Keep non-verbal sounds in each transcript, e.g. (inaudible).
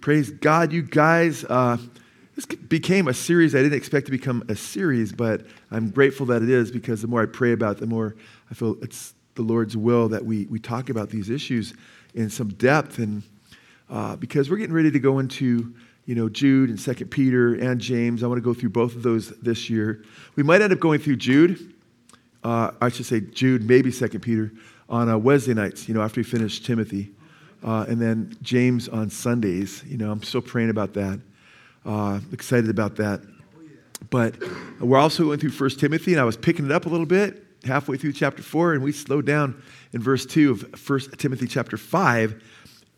Praise God, you guys. Uh, this became a series. I didn't expect to become a series, but I'm grateful that it is because the more I pray about it, the more I feel it's the Lord's will that we, we talk about these issues in some depth. And uh, because we're getting ready to go into you know, Jude and Second Peter and James. I want to go through both of those this year. We might end up going through Jude. Uh, I should say Jude, maybe Second Peter, on uh, Wednesday nights, you know, after we finish Timothy uh, and then James on Sundays. You know, I'm still praying about that. Uh, excited about that. But we're also going through First Timothy, and I was picking it up a little bit halfway through chapter 4, and we slowed down in verse 2 of First Timothy chapter 5.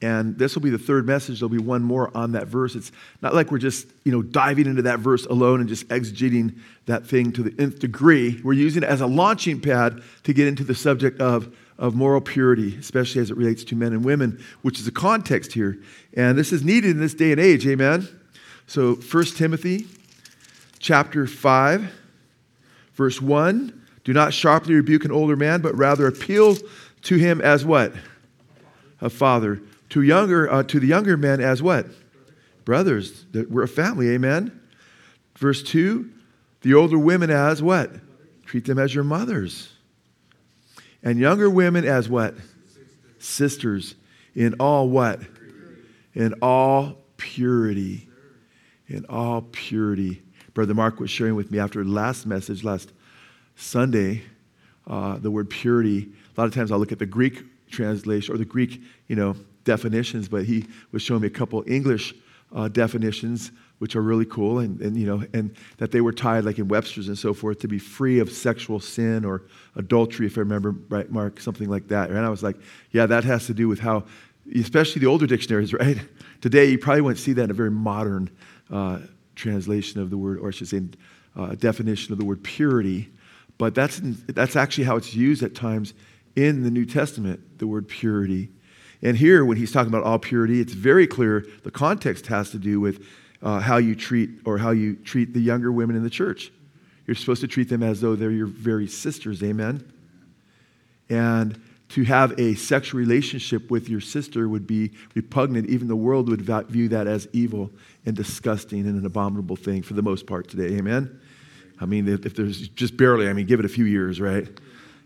And this will be the third message. There'll be one more on that verse. It's not like we're just, you know, diving into that verse alone and just exegeting that thing to the nth degree. We're using it as a launching pad to get into the subject of of moral purity, especially as it relates to men and women, which is a context here. And this is needed in this day and age, amen? So 1 Timothy chapter 5, verse 1, do not sharply rebuke an older man, but rather appeal to him as what? A father. To younger, uh, to the younger men as what? Brothers. That We're a family, amen? Verse 2, the older women as what? Treat them as your mothers and younger women as what? Sisters. In all what? In all purity. In all purity. Brother Mark was sharing with me after last message, last Sunday, uh, the word purity. A lot of times I'll look at the Greek translation or the Greek, you know, definitions, but he was showing me a couple English uh, definitions which are really cool, and, and, you know, and that they were tied, like in Webster's and so forth, to be free of sexual sin or adultery, if I remember right, Mark, something like that. And I was like, yeah, that has to do with how, especially the older dictionaries, (laughs) right? Today, you probably wouldn't see that in a very modern uh, translation of the word, or I should say, uh, definition of the word purity. But that's, that's actually how it's used at times in the New Testament, the word purity. And here, when he's talking about all purity, it's very clear the context has to do with uh, how you treat or how you treat the younger women in the church. You're supposed to treat them as though they're your very sisters, amen? And to have a sexual relationship with your sister would be repugnant. Even the world would view that as evil and disgusting and an abominable thing for the most part today, amen? I mean, if there's just barely, I mean, give it a few years, right?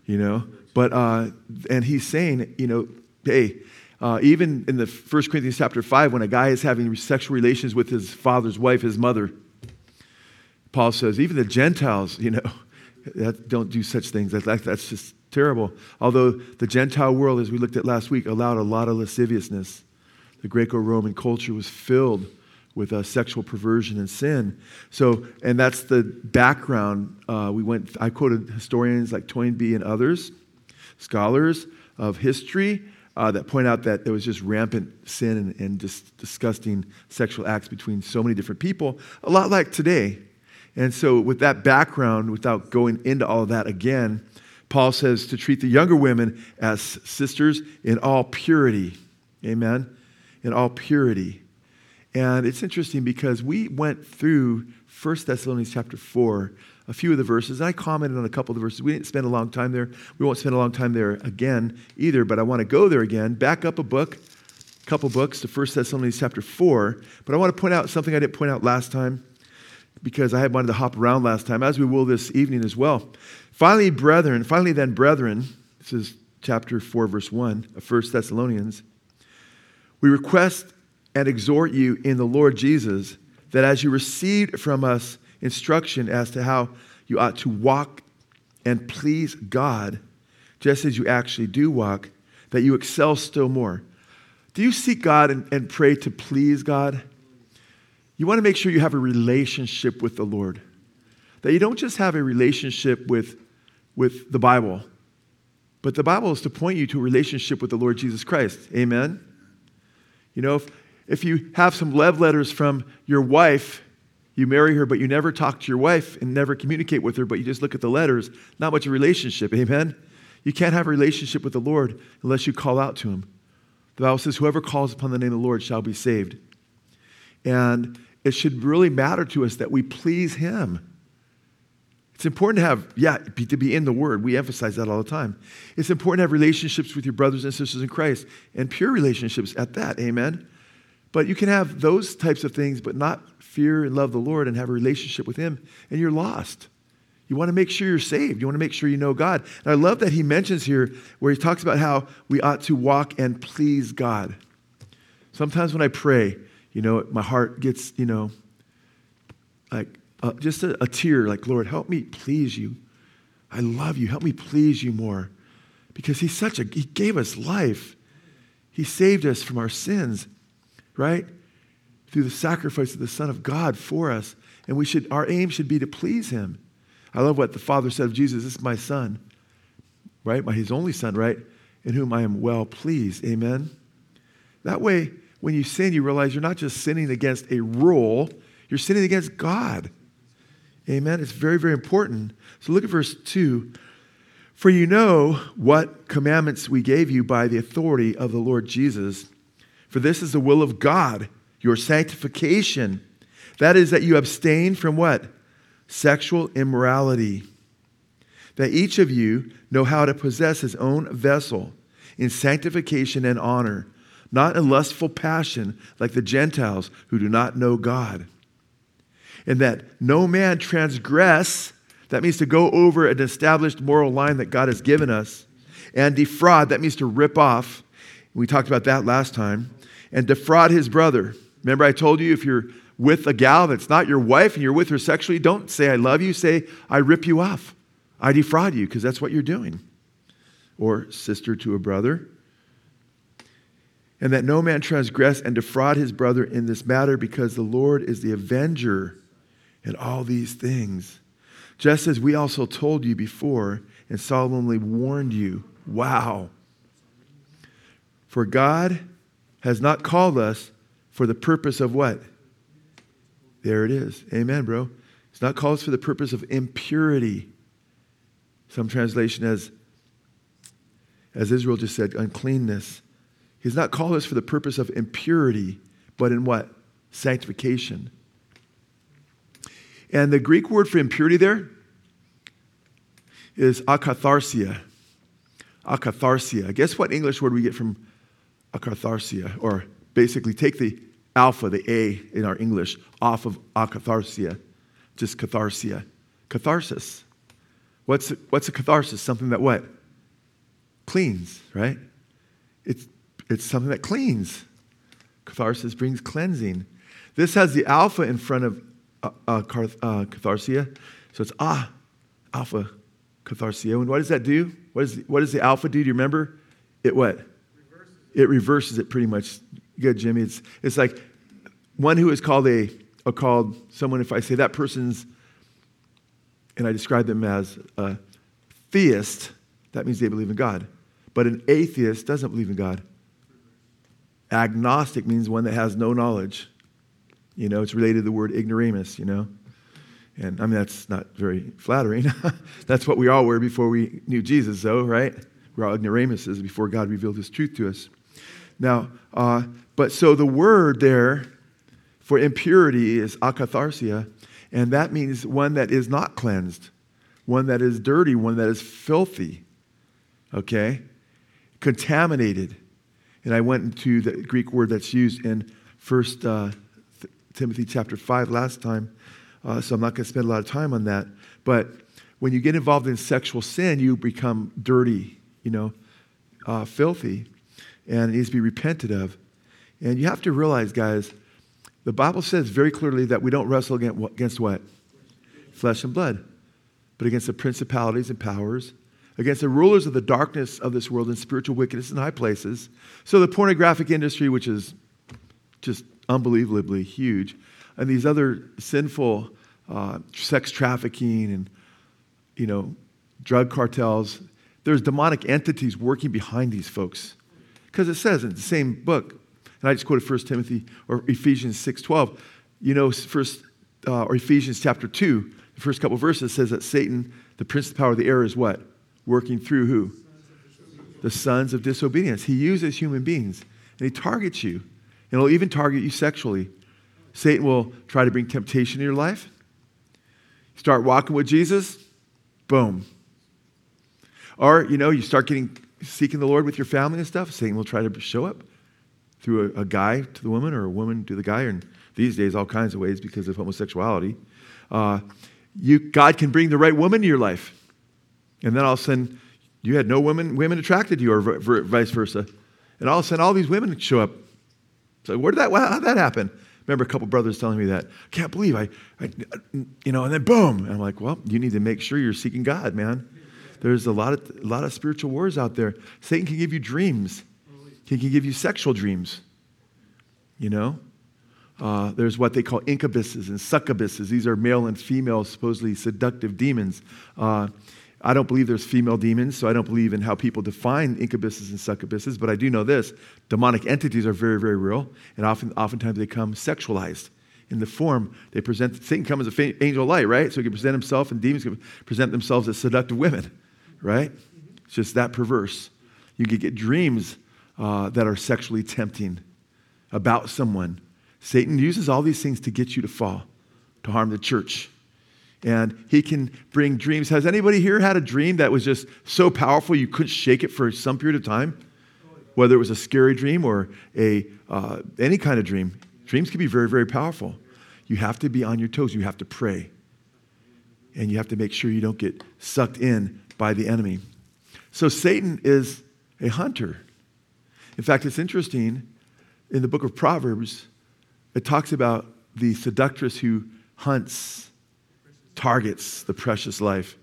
You know? But, uh, and he's saying, you know, hey, uh, even in the 1 Corinthians chapter 5, when a guy is having sexual relations with his father's wife, his mother, Paul says, even the Gentiles, you know, (laughs) that don't do such things. That, that's just terrible. Although the Gentile world, as we looked at last week, allowed a lot of lasciviousness. The Greco Roman culture was filled with uh, sexual perversion and sin. So, and that's the background. Uh, we went, I quoted historians like Toynbee and others, scholars of history uh, that point out that there was just rampant sin and, and just disgusting sexual acts between so many different people, a lot like today. And so, with that background, without going into all of that again, Paul says to treat the younger women as sisters in all purity. Amen? In all purity. And it's interesting because we went through 1 Thessalonians chapter 4 a few of the verses. I commented on a couple of the verses. We didn't spend a long time there. We won't spend a long time there again either, but I want to go there again. Back up a book, a couple books to 1 Thessalonians chapter 4. But I want to point out something I didn't point out last time because I had wanted to hop around last time, as we will this evening as well. Finally, brethren, finally then, brethren, this is chapter 4, verse 1 of 1 Thessalonians. We request and exhort you in the Lord Jesus that as you received from us instruction as to how you ought to walk and please God, just as you actually do walk, that you excel still more. Do you seek God and, and pray to please God? You want to make sure you have a relationship with the Lord. That you don't just have a relationship with, with the Bible, but the Bible is to point you to a relationship with the Lord Jesus Christ. Amen? You know, if, if you have some love letters from your wife you marry her, but you never talk to your wife and never communicate with her, but you just look at the letters. Not much of a relationship. Amen? You can't have a relationship with the Lord unless you call out to him. The Bible says, whoever calls upon the name of the Lord shall be saved. And it should really matter to us that we please him. It's important to have, yeah, to be in the Word. We emphasize that all the time. It's important to have relationships with your brothers and sisters in Christ and pure relationships at that. Amen. But you can have those types of things, but not fear and love the Lord and have a relationship with Him, and you're lost. You want to make sure you're saved. You want to make sure you know God. And I love that he mentions here where he talks about how we ought to walk and please God. Sometimes when I pray, you know, my heart gets, you know, like uh, just a, a tear, like, Lord, help me please you. I love you. Help me please you more. Because he's such a, he gave us life. He saved us from our sins, right? Through the sacrifice of the Son of God for us. And we should, our aim should be to please him. I love what the Father said of Jesus this is my Son, right? My, his only Son, right? In whom I am well pleased. Amen? That way, when you sin, you realize you're not just sinning against a rule, you're sinning against God. Amen? It's very, very important. So look at verse 2. For you know what commandments we gave you by the authority of the Lord Jesus. For this is the will of God, your sanctification. That is, that you abstain from what? Sexual immorality. That each of you know how to possess his own vessel in sanctification and honor not in lustful passion like the Gentiles who do not know God. And that no man transgress, that means to go over an established moral line that God has given us, and defraud, that means to rip off. We talked about that last time. And defraud his brother. Remember, I told you if you're with a gal that's not your wife and you're with her sexually, don't say, I love you. Say, I rip you off. I defraud you, because that's what you're doing. Or sister to a brother and that no man transgress and defraud his brother in this matter, because the Lord is the avenger in all these things. Just as we also told you before and solemnly warned you. Wow. For God has not called us for the purpose of what? There it is. Amen, bro. It's not called us for the purpose of impurity. Some translation as, as Israel just said, uncleanness He's not called us for the purpose of impurity, but in what? Sanctification. And the Greek word for impurity there is akatharsia. Akatharsia. Guess what English word we get from akatharsia? Or basically take the alpha, the A in our English, off of akatharsia. Just catharsia. Catharsis. What's, what's a catharsis? Something that what? Cleans, right? It's it's something that cleans. Catharsis brings cleansing. This has the alpha in front of uh, uh, uh, catharsia. So it's ah, alpha catharsia. And what does that do? What, is what does the alpha do? Do you remember? It what? It reverses it pretty much. Good, Jimmy. It's, it's like one who is called a, a called someone, if I say that person's, and I describe them as a theist, that means they believe in God. But an atheist doesn't believe in God. Agnostic means one that has no knowledge. You know, it's related to the word ignoramus, you know. And I mean, that's not very flattering. (laughs) that's what we all were before we knew Jesus, though, right? We're all ignoramuses before God revealed his truth to us. Now, uh, but so the word there for impurity is akatharsia, and that means one that is not cleansed, one that is dirty, one that is filthy, okay? Contaminated. And I went into the Greek word that's used in First uh, Timothy chapter 5 last time, uh, so I'm not going to spend a lot of time on that. But when you get involved in sexual sin, you become dirty, you know, uh, filthy, and it needs to be repented of. And you have to realize, guys, the Bible says very clearly that we don't wrestle against what? Flesh and blood, but against the principalities and powers against the rulers of the darkness of this world and spiritual wickedness in high places. So the pornographic industry, which is just unbelievably huge, and these other sinful uh, sex trafficking and you know drug cartels, there's demonic entities working behind these folks. Because it says in the same book, and I just quoted 1 Timothy or Ephesians 6.12, you know, first uh, or Ephesians chapter 2, the first couple verses says that Satan, the prince of the power of the air, is what? working through who? The sons of disobedience. He uses human beings and he targets you. And he'll even target you sexually. Satan will try to bring temptation in your life. Start walking with Jesus, boom. Or, you know, you start getting seeking the Lord with your family and stuff, Satan will try to show up. through a, a, guy to the woman or a woman to the guy, and these days, all kinds of ways because of homosexuality. Uh, you, God can bring the right woman to your life. And then all of a sudden, you had no women, women attracted to you, or vice versa. And all of a sudden, all these women show up. So, where did that, how did that happen? remember a couple brothers telling me that. I can't believe I, I, you know, and then boom. And I'm like, well, you need to make sure you're seeking God, man. There's a lot of, a lot of spiritual wars out there. Satan can give you dreams, he can give you sexual dreams. You know? Uh, there's what they call incubuses and succubuses. These are male and female, supposedly seductive demons. Uh, I don't believe there's female demons, so I don't believe in how people define incubuses and succubuses, but I do know this demonic entities are very, very real, and often, oftentimes they come sexualized. In the form, they present, Satan comes as an angel of light, right? So he can present himself, and demons can present themselves as seductive women, right? It's just that perverse. You can get dreams uh, that are sexually tempting about someone. Satan uses all these things to get you to fall, to harm the church and he can bring dreams. Has anybody here had a dream that was just so powerful you couldn't shake it for some period of time? Whether it was a scary dream or a, uh, any kind of dream. Dreams can be very, very powerful. You have to be on your toes. You have to pray. And you have to make sure you don't get sucked in by the enemy. So Satan is a hunter. In fact, it's interesting in the book of Proverbs, it talks about the seductress who hunts targets the precious life.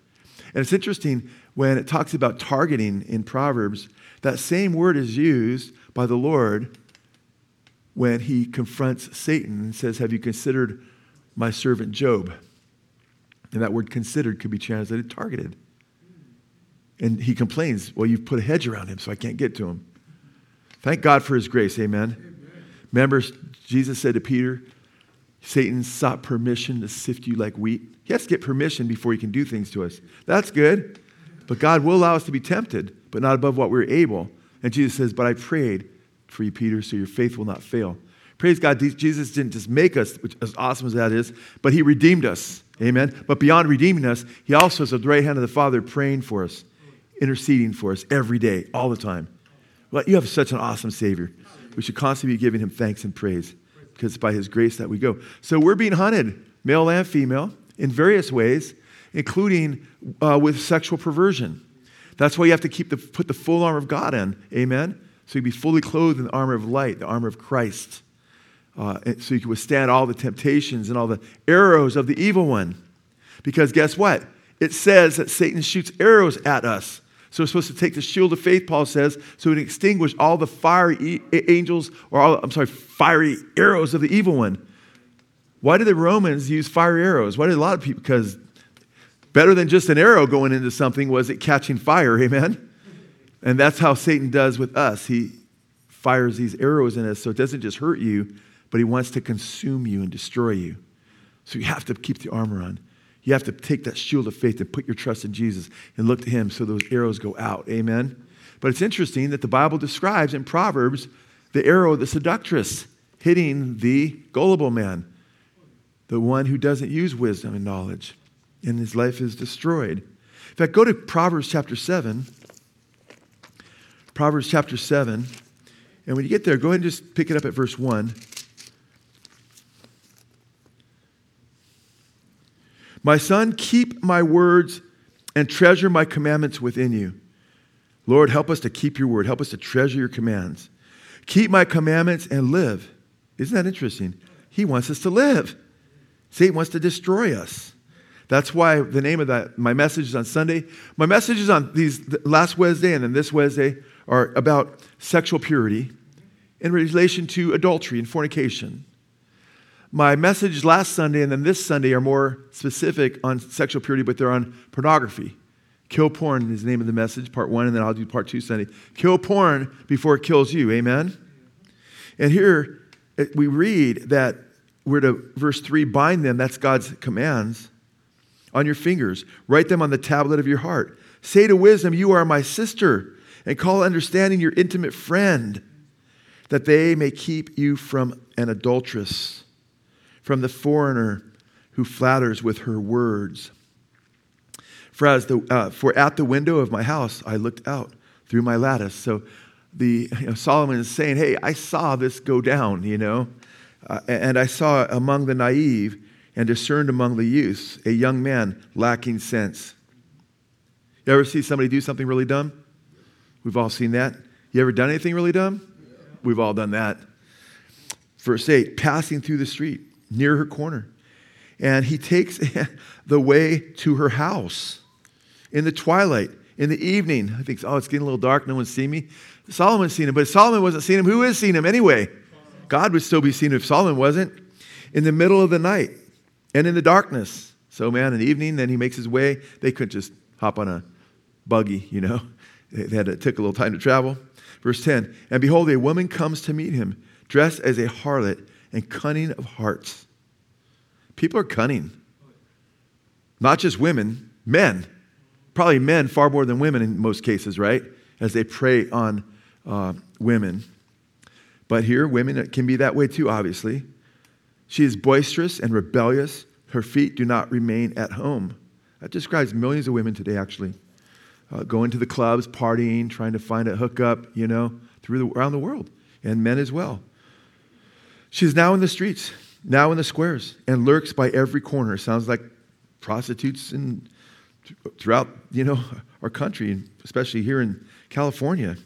And it's interesting when it talks about targeting in Proverbs, that same word is used by the Lord when he confronts Satan and says, Have you considered my servant Job? And that word considered could be translated targeted. And he complains, Well, you've put a hedge around him, so I can't get to him. Thank God for his grace. Amen. Amen. Remember, Jesus said to Peter, Satan sought permission to sift you like wheat. He has to get permission before he can do things to us. That's good. But God will allow us to be tempted, but not above what we're able. And Jesus says, But I prayed for you, Peter, so your faith will not fail. Praise God, Jesus didn't just make us, which as awesome as that is, but he redeemed us. Amen. But beyond redeeming us, he also is at the right hand of the Father praying for us, interceding for us every day, all the time. Well, you have such an awesome Savior. We should constantly be giving him thanks and praise because it's by his grace that we go. So we're being hunted, male and female, in various ways, including uh, with sexual perversion. That's why you have to keep the, put the full armor of God in. Amen? So you be fully clothed in the armor of light, the armor of Christ. Uh, so you can withstand all the temptations and all the arrows of the evil one. Because guess what? It says that Satan shoots arrows at us. So we're supposed to take the shield of faith, Paul says, so we can extinguish all the fiery angels, or all, I'm sorry, fiery arrows of the evil one. Why did the Romans use fiery arrows? Why did a lot of people? Because better than just an arrow going into something was it catching fire, (laughs) amen? And that's how Satan does with us. He fires these arrows in us so it doesn't just hurt you, but he wants to consume you and destroy you. So you have to keep the armor on. You have to take that shield of faith and put your trust in Jesus and look to Him so those arrows go out. Amen? But it's interesting that the Bible describes in Proverbs the arrow, the seductress, hitting the gullible man, the one who doesn't use wisdom and knowledge, and his life is destroyed. In fact, go to Proverbs chapter 7. Proverbs chapter 7. And when you get there, go ahead and just pick it up at verse 1. My son, keep my words and treasure my commandments within you. Lord, help us to keep your word. Help us to treasure your commands. Keep my commandments and live. Isn't that interesting? He wants us to live. Satan wants to destroy us. That's why the name of that, my messages on Sunday, my messages on these last Wednesday and then this Wednesday are about sexual purity in relation to adultery and fornication. My message last Sunday and then this Sunday are more specific on sexual purity, but they're on pornography. Kill porn is the name of the message, part one, and then I'll do part two Sunday. Kill porn before it kills you. Amen? And here we read that we're to, verse three, bind them, that's God's commands, on your fingers. Write them on the tablet of your heart. Say to wisdom, You are my sister, and call understanding your intimate friend, that they may keep you from an adulteress from the foreigner who flatters with her words. For, as the, uh, for at the window of my house I looked out through my lattice. So the (laughs) you know, Solomon is saying, Hey, I saw this go down, you know, uh, and I saw among the naive and discerned among the youths a young man lacking sense. You ever see somebody do something really dumb? We've all seen that. You ever done anything really dumb? We've all done that. Verse 8 passing through the street near her corner. And he takes (laughs) the way to her house in the twilight, in the evening. I think, oh, it's getting a little dark. No one's seen me. Solomon's seen him, but Solomon wasn't seeing him. Who is seeing him anyway? God would still be seen if Solomon wasn't. In the middle of the night and in the darkness. So, man, in the evening, then he makes his way. They couldn't just hop on a buggy, you know. (laughs) They had to take a little time to travel. Verse 10 And behold, a woman comes to meet him, dressed as a harlot and cunning of hearts. People are cunning. Not just women, men. Probably men far more than women in most cases, right? As they prey on uh, women. But here, women can be that way too, obviously. She is boisterous and rebellious. Her feet do not remain at home. That describes millions of women today, actually uh, going to the clubs, partying, trying to find a hookup, you know, through the, around the world, and men as well. She's now in the streets, now in the squares, and lurks by every corner. Sounds like prostitutes in, throughout, you know, (laughs) our country, especially here in California.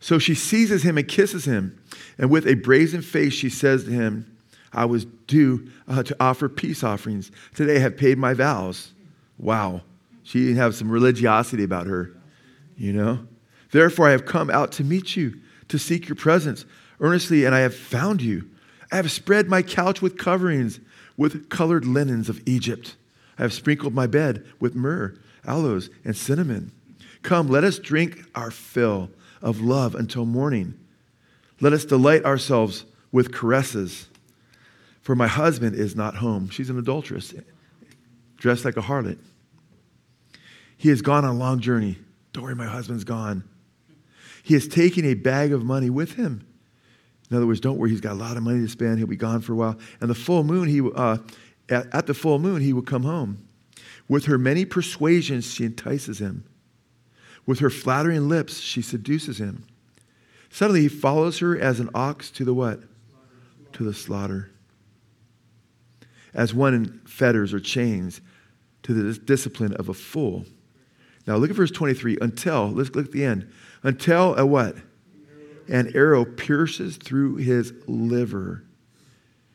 So she seizes him and kisses him, and with a brazen face she says to him, I was due uh, to offer peace offerings. Today I have paid my vows. Wow. She didn't have some religiosity about her, you know? Therefore, I have come out to meet you, to seek your presence earnestly, and I have found you. I have spread my couch with coverings, with colored linens of Egypt. I have sprinkled my bed with myrrh, aloes, and cinnamon. Come, let us drink our fill of love until morning. Let us delight ourselves with caresses. For my husband is not home. She's an adulteress, dressed like a harlot. He has gone on a long journey. Don't worry, my husband's gone. He has taken a bag of money with him. In other words, don't worry, he's got a lot of money to spend. He'll be gone for a while. And the full moon, he, uh, at, at the full moon, he will come home. With her many persuasions, she entices him. With her flattering lips, she seduces him. Suddenly, he follows her as an ox to the what? To the slaughter. As one in fetters or chains to the discipline of a fool. Now look at verse 23. Until, let's look at the end. Until a what? An arrow pierces through his liver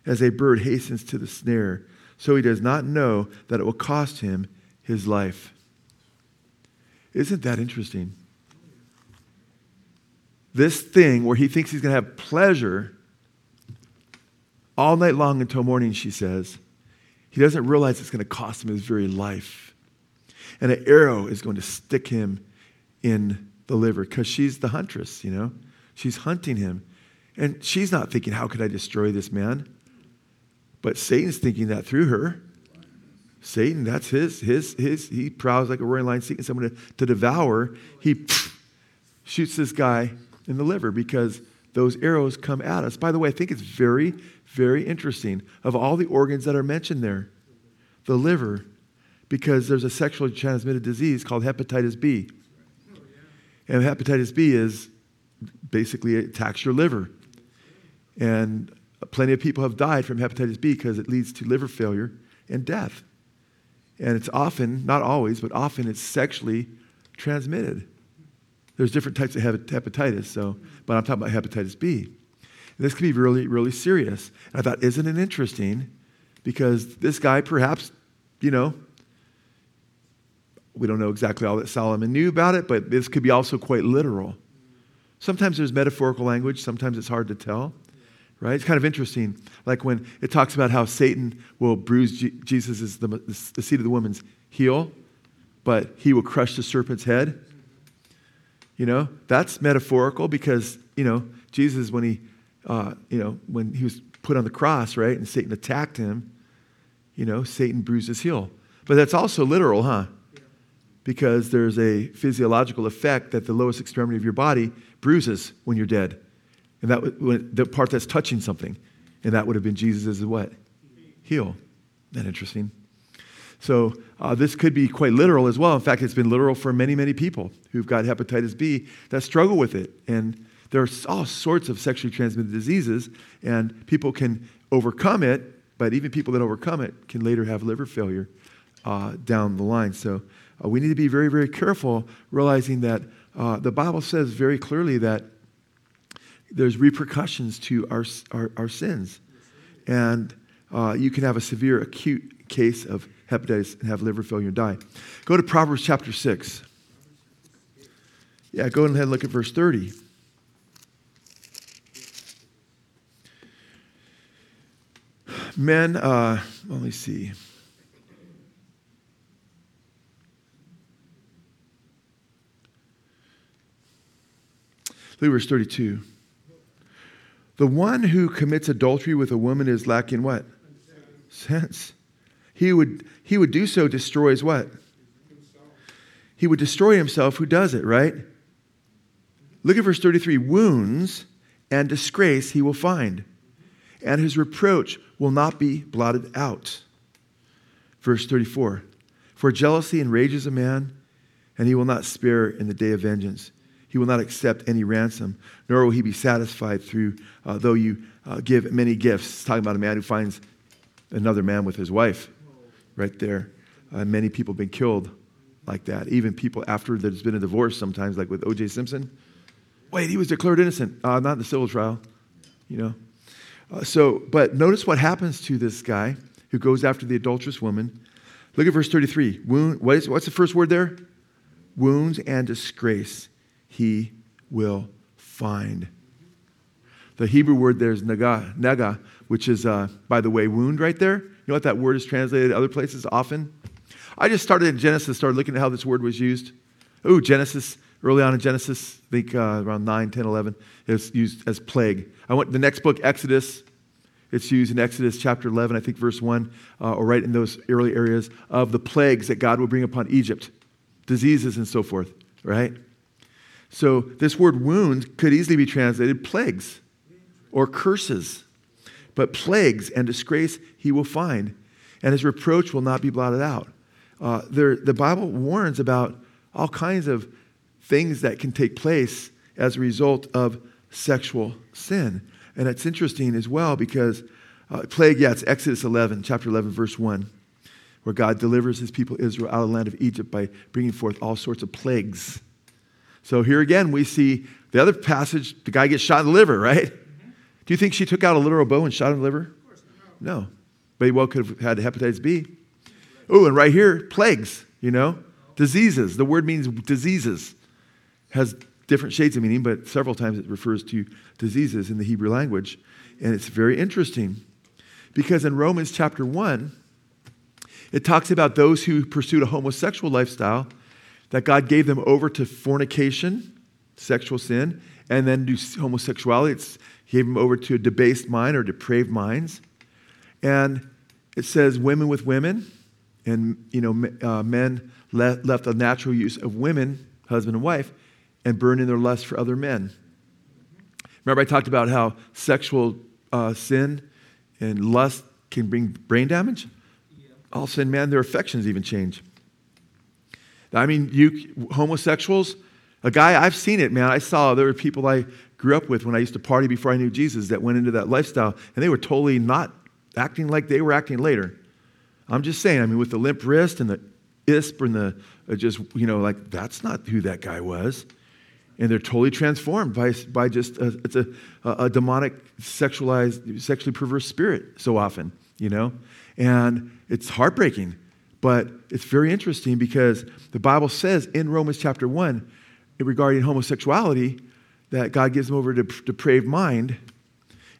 as a bird hastens to the snare, so he does not know that it will cost him his life. Isn't that interesting? This thing where he thinks he's going to have pleasure all night long until morning, she says, he doesn't realize it's going to cost him his very life and an arrow is going to stick him in the liver because she's the huntress, you know? She's hunting him. And she's not thinking, how could I destroy this man? But Satan's thinking that through her. Satan, that's his, his, his, he prowls like a roaring lion seeking someone to, to devour. He pff, (sniffs) shoots this guy in the liver because those arrows come at us. By the way, I think it's very, very interesting. Of all the organs that are mentioned there, the liver because there's a sexually transmitted disease called hepatitis B. And hepatitis B is basically attacks your liver. And plenty of people have died from hepatitis B because it leads to liver failure and death. And it's often, not always, but often it's sexually transmitted. There's different types of hepatitis, so, but I'm talking about hepatitis B. And this can be really, really serious. And I thought, isn't it interesting? Because this guy perhaps, you know, we don't know exactly all that Solomon knew about it, but this could be also quite literal. Sometimes there's metaphorical language, sometimes it's hard to tell, right? It's kind of interesting. Like when it talks about how Satan will bruise Jesus' the, the seed of the woman's heel, but he will crush the serpent's head. You know, that's metaphorical because, you know, Jesus, when he, uh, you know, when he was put on the cross, right, and Satan attacked him, you know, Satan bruised his heel. But that's also literal, huh? because there's a physiological effect that the lowest extremity of your body bruises when you're dead. And that the part that's touching something. And that would have been Jesus' what? Heel. That interesting? So uh, this could be quite literal as well. In fact, it's been literal for many, many people who've got hepatitis B that struggle with it. And there are all sorts of sexually transmitted diseases, and people can overcome it, but even people that overcome it can later have liver failure uh, down the line. So uh, we need to be very, very careful, realizing that uh, the Bible says very clearly that there's repercussions to our, our, our sins. And uh, you can have a severe acute case of hepatitis and have liver failure and die. Go to Proverbs chapter 6. Yeah, go ahead and look at verse 30. Men, uh, let me see. At verse 32. The one who commits adultery with a woman is lacking what? Sense. He would, he would do so destroys what? He would destroy himself who does it, right? Look at verse 33 wounds and disgrace he will find, and his reproach will not be blotted out. Verse 34 For jealousy enrages a man, and he will not spare in the day of vengeance. He will not accept any ransom, nor will he be satisfied through, uh, though you uh, give many gifts. It's talking about a man who finds another man with his wife right there. Uh, many people have been killed like that. Even people after there's been a divorce sometimes, like with O.J. Simpson. Wait, he was declared innocent. Uh, not in the civil trial, you know. Uh, so, but notice what happens to this guy who goes after the adulterous woman. Look at verse 33. Wound, what is, what's the first word there? Wounds and disgrace he will find. The Hebrew word there is naga, which is, uh, by the way, wound right there. You know what that word is translated other places often? I just started in Genesis, started looking at how this word was used. Ooh, Genesis, early on in Genesis, I think uh, around 9, 10, 11, it's used as plague. I went the next book, Exodus. It's used in Exodus chapter 11, I think verse 1, uh, or right in those early areas of the plagues that God will bring upon Egypt, diseases and so forth, right? So this word wound could easily be translated plagues or curses. But plagues and disgrace he will find, and his reproach will not be blotted out. Uh, there, the Bible warns about all kinds of things that can take place as a result of sexual sin. And it's interesting as well because uh, plague, yeah, it's Exodus 11, chapter 11, verse 1, where God delivers his people Israel out of the land of Egypt by bringing forth all sorts of plagues. So here again, we see the other passage, the guy gets shot in the liver, right? Mm-hmm. Do you think she took out a literal bow and shot him in the liver? No. But he well could have had hepatitis B. Oh, and right here, plagues, you know, diseases. The word means diseases. Has different shades of meaning, but several times it refers to diseases in the Hebrew language. And it's very interesting because in Romans chapter 1, it talks about those who pursued a homosexual lifestyle that God gave them over to fornication, sexual sin, and then to homosexuality. It's, he gave them over to a debased mind or depraved minds. And it says women with women, and you know, uh, men le- left a natural use of women, husband and wife, and burned in their lust for other men. Remember, I talked about how sexual uh, sin and lust can bring brain damage? Yeah. All sudden, man, their affections even change. I mean, you homosexuals, a guy, I've seen it, man. I saw there were people I grew up with when I used to party before I knew Jesus that went into that lifestyle, and they were totally not acting like they were acting later. I'm just saying, I mean, with the limp wrist and the isp and the uh, just, you know, like that's not who that guy was. And they're totally transformed by, by just, a, it's a, a demonic, sexualized, sexually perverse spirit so often, you know? And it's heartbreaking. But it's very interesting because the Bible says in Romans chapter 1 regarding homosexuality that God gives them over to depraved mind.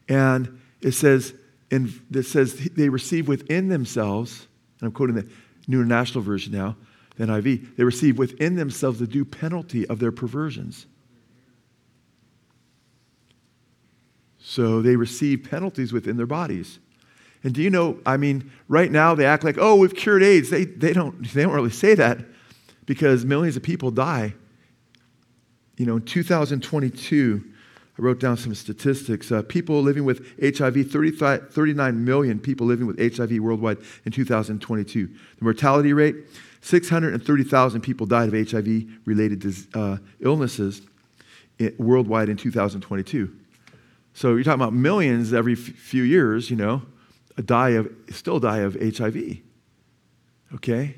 And it says, in, it says they receive within themselves, and I'm quoting the New International Version now, the NIV, they receive within themselves the due penalty of their perversions. So they receive penalties within their bodies. And do you know, I mean, right now they act like, oh, we've cured AIDS. They, they, don't, they don't really say that because millions of people die. You know, in 2022, I wrote down some statistics. Uh, people living with HIV, 39 million people living with HIV worldwide in 2022. The mortality rate, 630,000 people died of HIV related uh, illnesses worldwide in 2022. So you're talking about millions every f- few years, you know, die of, still die of HIV. Okay?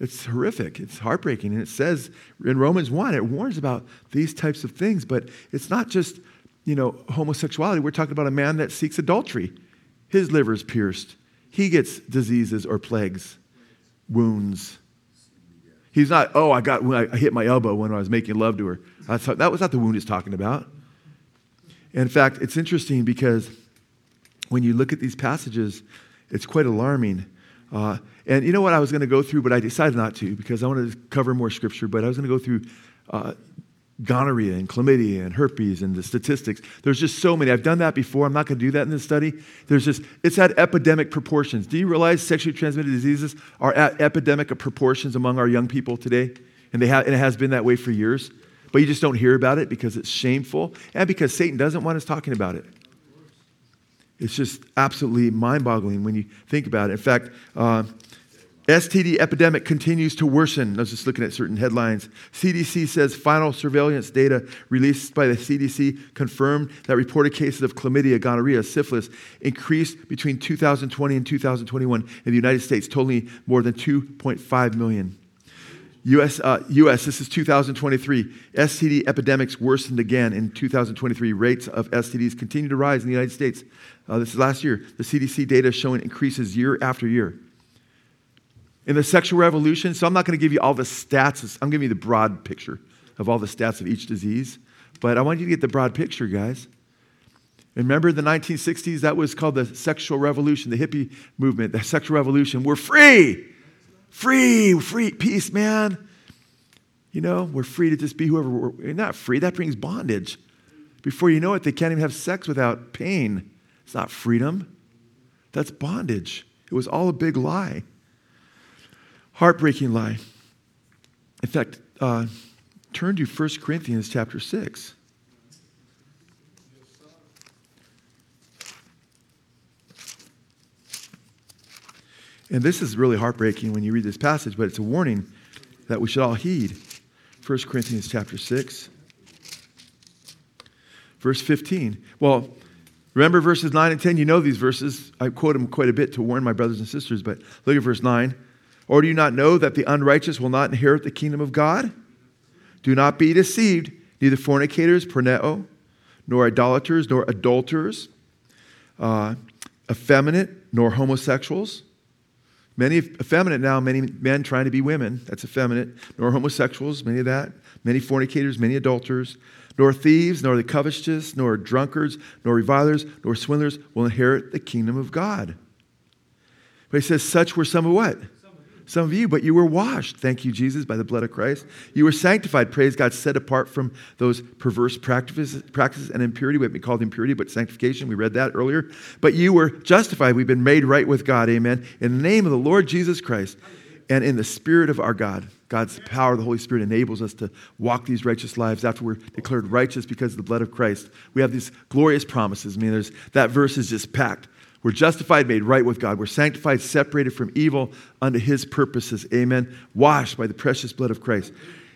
It's horrific. It's heartbreaking. And it says in Romans 1, it warns about these types of things, but it's not just, you know, homosexuality. We're talking about a man that seeks adultery. His liver is pierced. He gets diseases or plagues, wounds. He's not, oh, I got, I hit my elbow when I was making love to her. That's, that was not the wound he's talking about. In fact, it's interesting because when you look at these passages, it's quite alarming. Uh, and you know what I was going to go through, but I decided not to because I wanted to cover more scripture. But I was going to go through uh, gonorrhea and chlamydia and herpes and the statistics. There's just so many. I've done that before. I'm not going to do that in this study. There's just, it's at epidemic proportions. Do you realize sexually transmitted diseases are at epidemic proportions among our young people today? And, they have, and it has been that way for years. But you just don't hear about it because it's shameful and because Satan doesn't want us talking about it. It's just absolutely mind boggling when you think about it. In fact, uh, STD epidemic continues to worsen. I was just looking at certain headlines. CDC says final surveillance data released by the CDC confirmed that reported cases of chlamydia, gonorrhea, syphilis increased between 2020 and 2021 in the United States, totaling more than 2.5 million. US, uh, US, this is 2023. STD epidemics worsened again in 2023. Rates of STDs continue to rise in the United States. Uh, this is last year. The CDC data showing increases year after year. In the sexual revolution, so I'm not going to give you all the stats, I'm giving you the broad picture of all the stats of each disease, but I want you to get the broad picture, guys. Remember the 1960s? That was called the sexual revolution, the hippie movement, the sexual revolution. We're free, free, free, peace, man. You know, we're free to just be whoever we're, we're not free. That brings bondage. Before you know it, they can't even have sex without pain. It's not freedom, that's bondage. It was all a big lie. Heartbreaking lie. In fact, uh, turn to 1 Corinthians chapter 6. And this is really heartbreaking when you read this passage, but it's a warning that we should all heed. 1 Corinthians chapter 6, verse 15. Well, remember verses 9 and 10? You know these verses. I quote them quite a bit to warn my brothers and sisters, but look at verse 9. Or do you not know that the unrighteous will not inherit the kingdom of God? Do not be deceived. Neither fornicators, porneo, nor idolaters, nor adulterers, uh, effeminate, nor homosexuals. Many effeminate now, many men trying to be women. That's effeminate. Nor homosexuals, many of that. Many fornicators, many adulterers. Nor thieves, nor the covetous, nor drunkards, nor revilers, nor swindlers will inherit the kingdom of God. But he says, such were some of what? some of you, but you were washed, thank you, Jesus, by the blood of Christ. You were sanctified, praise God, set apart from those perverse practices, and impurity. What we called impurity, but sanctification. We read that earlier. But you were justified. We've been made right with God, amen, in the name of the Lord Jesus Christ and in the Spirit of our God. God's power, the Holy Spirit, enables us to walk these righteous lives after we're declared righteous because of the blood of Christ. We have these glorious promises. I mean, there's, that verse is just packed we're justified, made right with God. We're sanctified, separated from evil unto his purposes. Amen. Washed by the precious blood of Christ.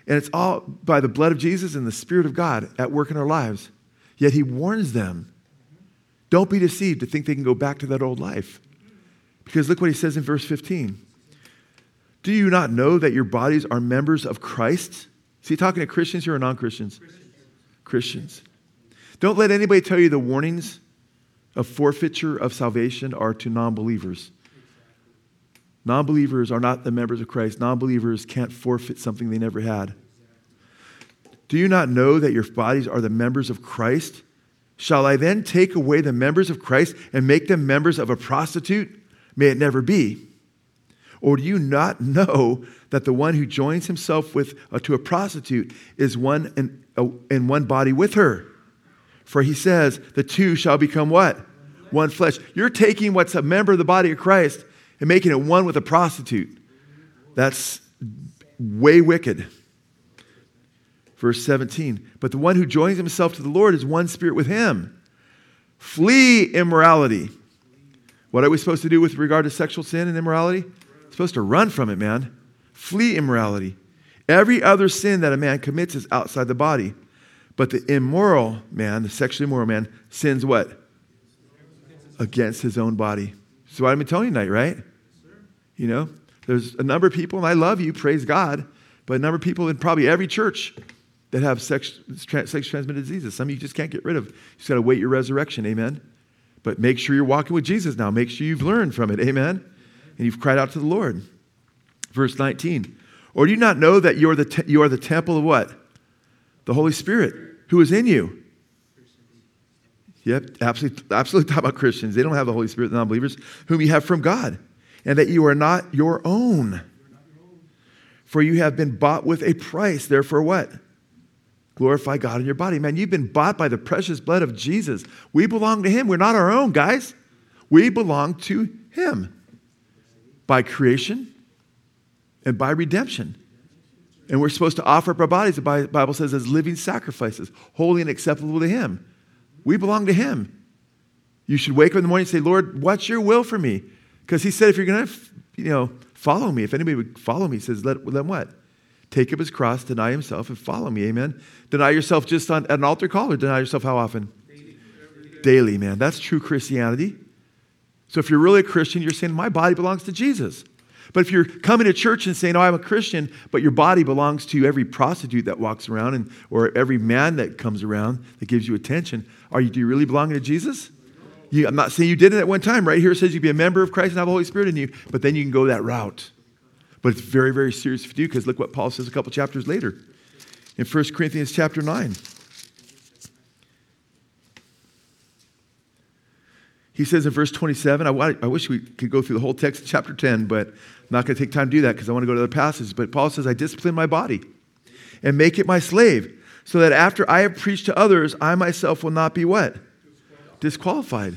And it's all by the blood of Jesus and the Spirit of God at work in our lives. Yet he warns them don't be deceived to think they can go back to that old life. Because look what he says in verse 15. Do you not know that your bodies are members of Christ? Is he talking to Christians here or non Christians? Christians. Don't let anybody tell you the warnings of forfeiture of salvation are to non believers. Non believers are not the members of Christ. Non believers can't forfeit something they never had. Do you not know that your bodies are the members of Christ? Shall I then take away the members of Christ and make them members of a prostitute? May it never be. Or do you not know that the one who joins himself with, uh, to a prostitute is one in, uh, in one body with her? For he says, the two shall become what? One flesh. You're taking what's a member of the body of Christ and making it one with a prostitute. That's way wicked. Verse 17. But the one who joins himself to the Lord is one spirit with him. Flee immorality. What are we supposed to do with regard to sexual sin and immorality? Supposed to run from it, man. Flee immorality. Every other sin that a man commits is outside the body. But the immoral man, the sexually immoral man, sins what? Against his own body. So I've been telling you tonight, right? You know, there's a number of people, and I love you, praise God, but a number of people in probably every church that have sex, sex transmitted diseases. Some you just can't get rid of. You just got to wait your resurrection, amen? But make sure you're walking with Jesus now. Make sure you've learned from it, amen? And you've cried out to the Lord. Verse 19. Or do you not know that you are the, te- you are the temple of what? The Holy Spirit, who is in you. Yep, absolutely, absolutely talk about Christians. They don't have the Holy Spirit, the non believers, whom you have from God, and that you are not your own. For you have been bought with a price. Therefore, what? Glorify God in your body. Man, you've been bought by the precious blood of Jesus. We belong to Him. We're not our own, guys. We belong to Him by creation and by redemption. And we're supposed to offer up our bodies, the Bible says, as living sacrifices, holy and acceptable to Him. We belong to Him. You should wake up in the morning and say, Lord, what's your will for me? Because He said, if you're going to, you know, follow me, if anybody would follow me, He says, let, let what? Take up his cross, deny himself, and follow me. Amen. Deny yourself just on, at an altar call, or deny yourself how often? Daily. Daily, man. That's true Christianity. So if you're really a Christian, you're saying, My body belongs to Jesus. But if you're coming to church and saying, Oh, I'm a Christian, but your body belongs to every prostitute that walks around and, or every man that comes around that gives you attention, are you, do you really belong to Jesus? You, I'm not saying you did it at one time. Right here it says you be a member of Christ and have the Holy Spirit in you, but then you can go that route. But it's very, very serious for you because look what Paul says a couple chapters later in 1 Corinthians chapter 9. He says in verse 27, I, I wish we could go through the whole text of chapter 10, but I'm not going to take time to do that because I want to go to other passages. But Paul says, I discipline my body and make it my slave, so that after I have preached to others, I myself will not be what? Disqualified.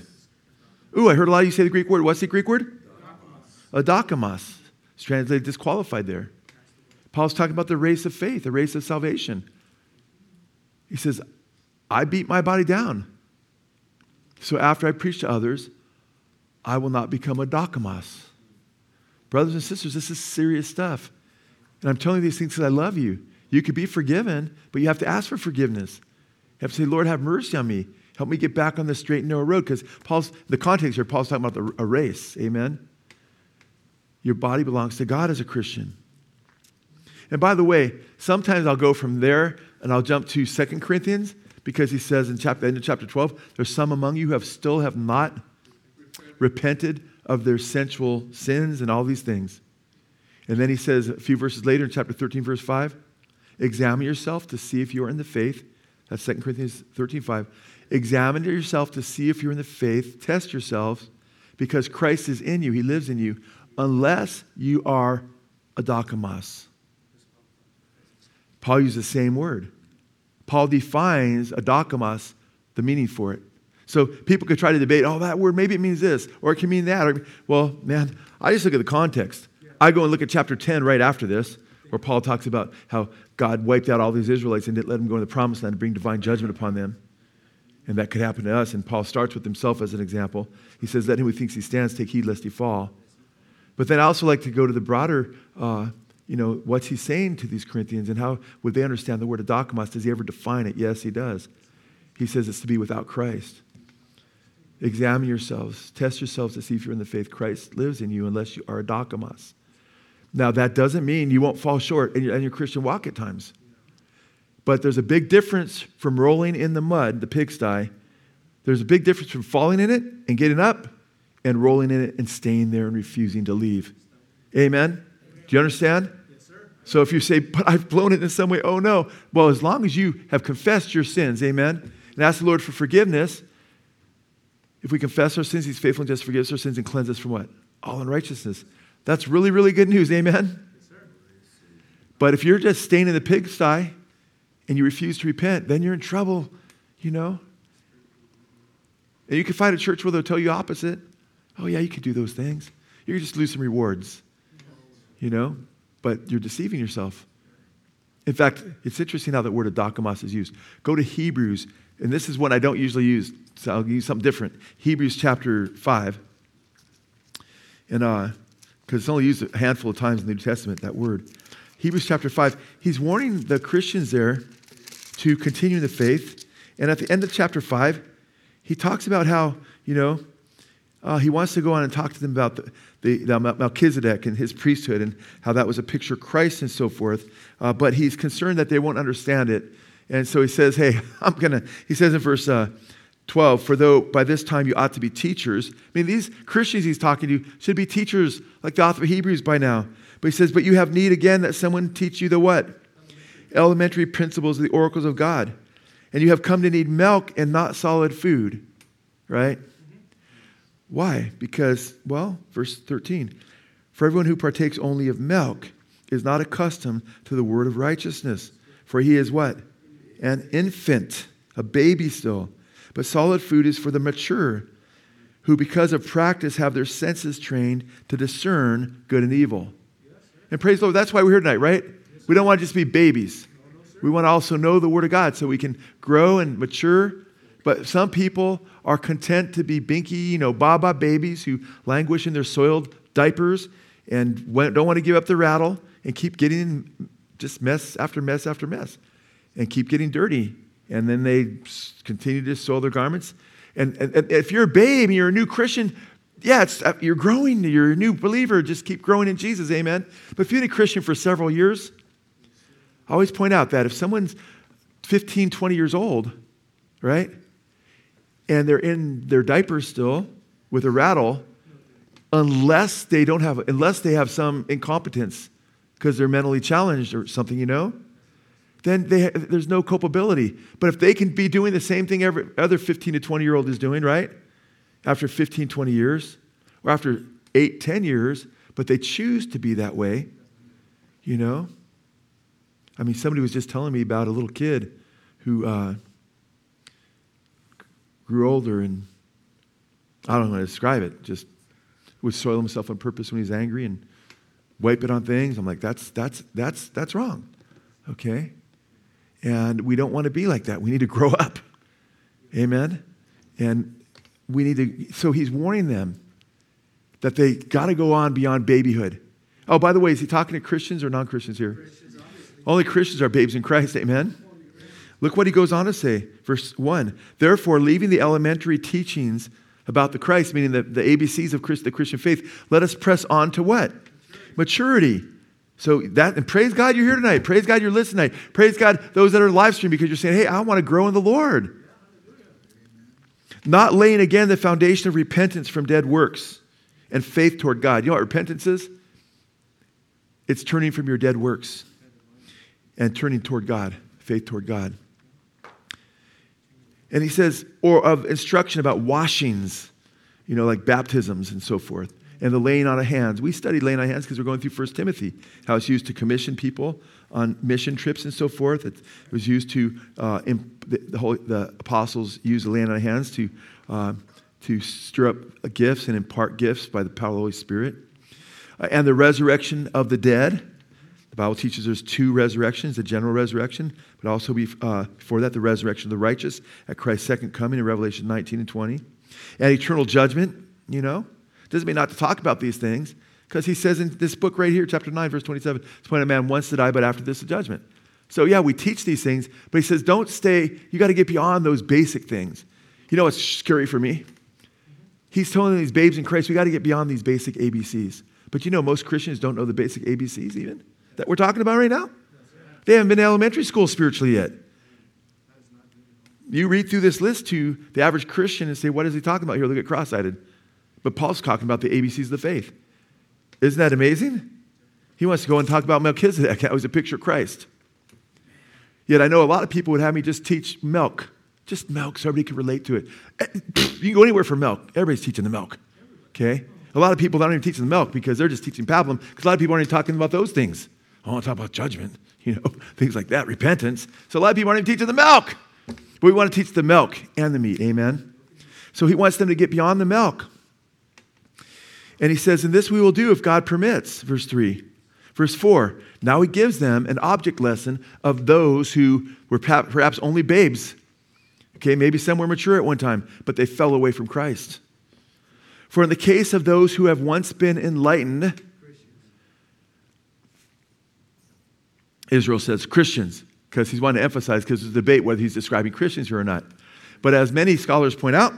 Ooh, I heard a lot of you say the Greek word. What's the Greek word? Adokimos. It's translated disqualified there. Paul's talking about the race of faith, the race of salvation. He says, I beat my body down. So after I preach to others, I will not become adokimos. Brothers and sisters, this is serious stuff. And I'm telling you these things because I love you. You could be forgiven, but you have to ask for forgiveness. You have to say, Lord, have mercy on me. Help me get back on the straight and narrow road. Because Paul's the context here, Paul's talking about a race. Amen. Your body belongs to God as a Christian. And by the way, sometimes I'll go from there and I'll jump to Second Corinthians because he says in chapter, end of chapter 12, there's some among you who have still have not repented of their sensual sins and all these things. And then he says a few verses later in chapter 13, verse 5, examine yourself to see if you are in the faith. That's 2 Corinthians 13, 5. Examine yourself to see if you're in the faith. Test yourselves because Christ is in you. He lives in you unless you are adokimos. Paul uses the same word. Paul defines adokimos, the meaning for it. So people could try to debate, oh, that word, maybe it means this, or it can mean that. Or, well, man, I just look at the context. I go and look at chapter 10 right after this, where Paul talks about how God wiped out all these Israelites and didn't let them go into the promised land to bring divine judgment upon them. And that could happen to us. And Paul starts with himself as an example. He says, Let him who thinks he stands take heed lest he fall. But then I also like to go to the broader, uh, you know, what's he saying to these Corinthians and how would they understand the word adokimos? Does he ever define it? Yes, he does. He says it's to be without Christ. Examine yourselves, test yourselves to see if you're in the faith. Christ lives in you unless you are adokimos. Now, that doesn't mean you won't fall short in your, in your Christian walk at times. But there's a big difference from rolling in the mud, the pigsty. There's a big difference from falling in it and getting up and rolling in it and staying there and refusing to leave. Amen? Do you understand? Yes, sir. so if you say, but I've blown it in some way, oh no. Well, as long as you have confessed your sins, amen, and ask the Lord for forgiveness, if we confess our sins, He's faithful and just forgives our sins and cleanse us from what? All unrighteousness. That's really, really good news, amen? Yes, sir. but if you're just staying in the pigsty and you refuse to repent, then you're in trouble, you know? And you can find a church where they'll tell you opposite. Oh, yeah, you could do those things. You could just lose some rewards, you know, but you're deceiving yourself. In fact, it's interesting how that word adokimos is used. Go to Hebrews, and this is one I don't usually use, so I'll use something different. Hebrews chapter 5. And uh, because it's only used a handful of times in the New Testament, that word. Hebrews chapter 5, he's warning the Christians there to continue in the faith. And at the end of chapter 5, he talks about how, you know, uh, he wants to go on and talk to them about the, the, the, Melchizedek and his priesthood and how that was a picture of Christ and so forth. Uh, but he's concerned that they won't understand it. And so he says, Hey, (laughs) I'm going to, he says in verse uh, 12, for though by this time you ought to be teachers. I mean, these Christians he's talking to should be teachers like the author of Hebrews by now. But he says, But you have need again that someone teach you the what? Elementary principles of the oracles of God. And you have come to need milk and not solid food, right? Why? Because, well, verse 13 For everyone who partakes only of milk is not accustomed to the word of righteousness, for he is what? An infant, a baby still. But solid food is for the mature, who because of practice have their senses trained to discern good and evil. And praise the Lord, that's why we're here tonight, right? We don't want to just be babies. We want to also know the Word of God so we can grow and mature. But some people are content to be binky, you know, baba babies who languish in their soiled diapers and don't want to give up the rattle and keep getting just mess after mess after mess and keep getting dirty and then they continue to soil their garments. And, and, and if you're a babe and you're a new Christian, yeah, uh, you're growing, you're a new believer, just keep growing in Jesus, amen. But if you've been a Christian for several years, I always point out that if someone's 15, 20 years old, right, and they're in their diapers still with a rattle, unless they don't have, unless they have some incompetence because they're mentally challenged or something, you know, then they, there's no culpability. But if they can be doing the same thing every other 15 to 20 year old is doing, right? After 15, 20 years, or after 8, 10 years, but they choose to be that way, you know? I mean, somebody was just telling me about a little kid who uh, grew older and I don't know how to describe it, just would soil himself on purpose when he's angry and wipe it on things. I'm like, that's, that's, that's, that's wrong. Okay? And we don't want to be like that. We need to grow (laughs) up. Amen? And we need to, so he's warning them that they got to go on beyond babyhood. Oh, by the way, is he talking to Christians or non Christians here? Christians, Only Christians are babes in Christ. Amen? Look what he goes on to say, verse 1. Therefore, leaving the elementary teachings about the Christ, meaning the, the ABCs of Christ, the Christian faith, let us press on to what? Maturity. So that, and praise God you're here tonight. Praise God you're listening tonight. Praise God those that are live stream because you're saying, hey, I want to grow in the Lord. Not laying again the foundation of repentance from dead works and faith toward God. You know what repentance is? It's turning from your dead works and turning toward God, faith toward God. And he says, or of instruction about washings, you know, like baptisms and so forth and the laying on of hands. We studied laying on of hands because we're going through 1 Timothy, how it's used to commission people on mission trips and so forth. It was used to, uh, imp- the, the, whole, the, apostles used the laying on of hands to, uh, to stir up gifts and impart gifts by the power of the Holy Spirit. Uh, and the resurrection of the dead. The Bible teaches there's two resurrections the general resurrection, but also uh, before that, the resurrection of the righteous at Christ's second coming in Revelation 19 and 20. And eternal judgment, you know, doesn't mean not to talk about these things, because he says in this book right here, chapter 9, verse 27, it's when a man wants to die, but after this, the judgment. So, yeah, we teach these things, but he says, don't stay, you got to get beyond those basic things. You know what's scary for me? He's telling these babes in Christ, we got to get beyond these basic ABCs. But you know, most Christians don't know the basic ABCs even that we're talking about right now. They haven't been to elementary school spiritually yet. You read through this list to the average Christian and say, what is he talking about here? Look at cross eyed. But Paul's talking about the ABCs of the faith. Isn't that amazing? He wants to go and talk about Melchizedek. (laughs) That was a picture of Christ. Yet I know a lot of people would have me just teach milk. Just milk so everybody can relate to it. Eh, you can go anywhere for milk. Everybody's teaching the milk. Okay? A lot of people don't even teach the milk because they're just teaching pablum because a lot of people aren't even talking about those things. I want to talk about judgment, you know, (laughs) things like that, repentance. So a lot of people aren't even teaching the milk. But we want to teach the milk and the meat. Amen? So he wants them to get beyond the milk. And he says, And this we will do if God permits, verse 3. Verse 4 Now he gives them an object lesson of those who were perhaps only babes. Okay, maybe some were mature at one time, but they fell away from Christ. For in the case of those who have once been enlightened, Israel says Christians, because he's wanting to emphasize, because there's a debate whether he's describing Christians here or not. But as many scholars point out,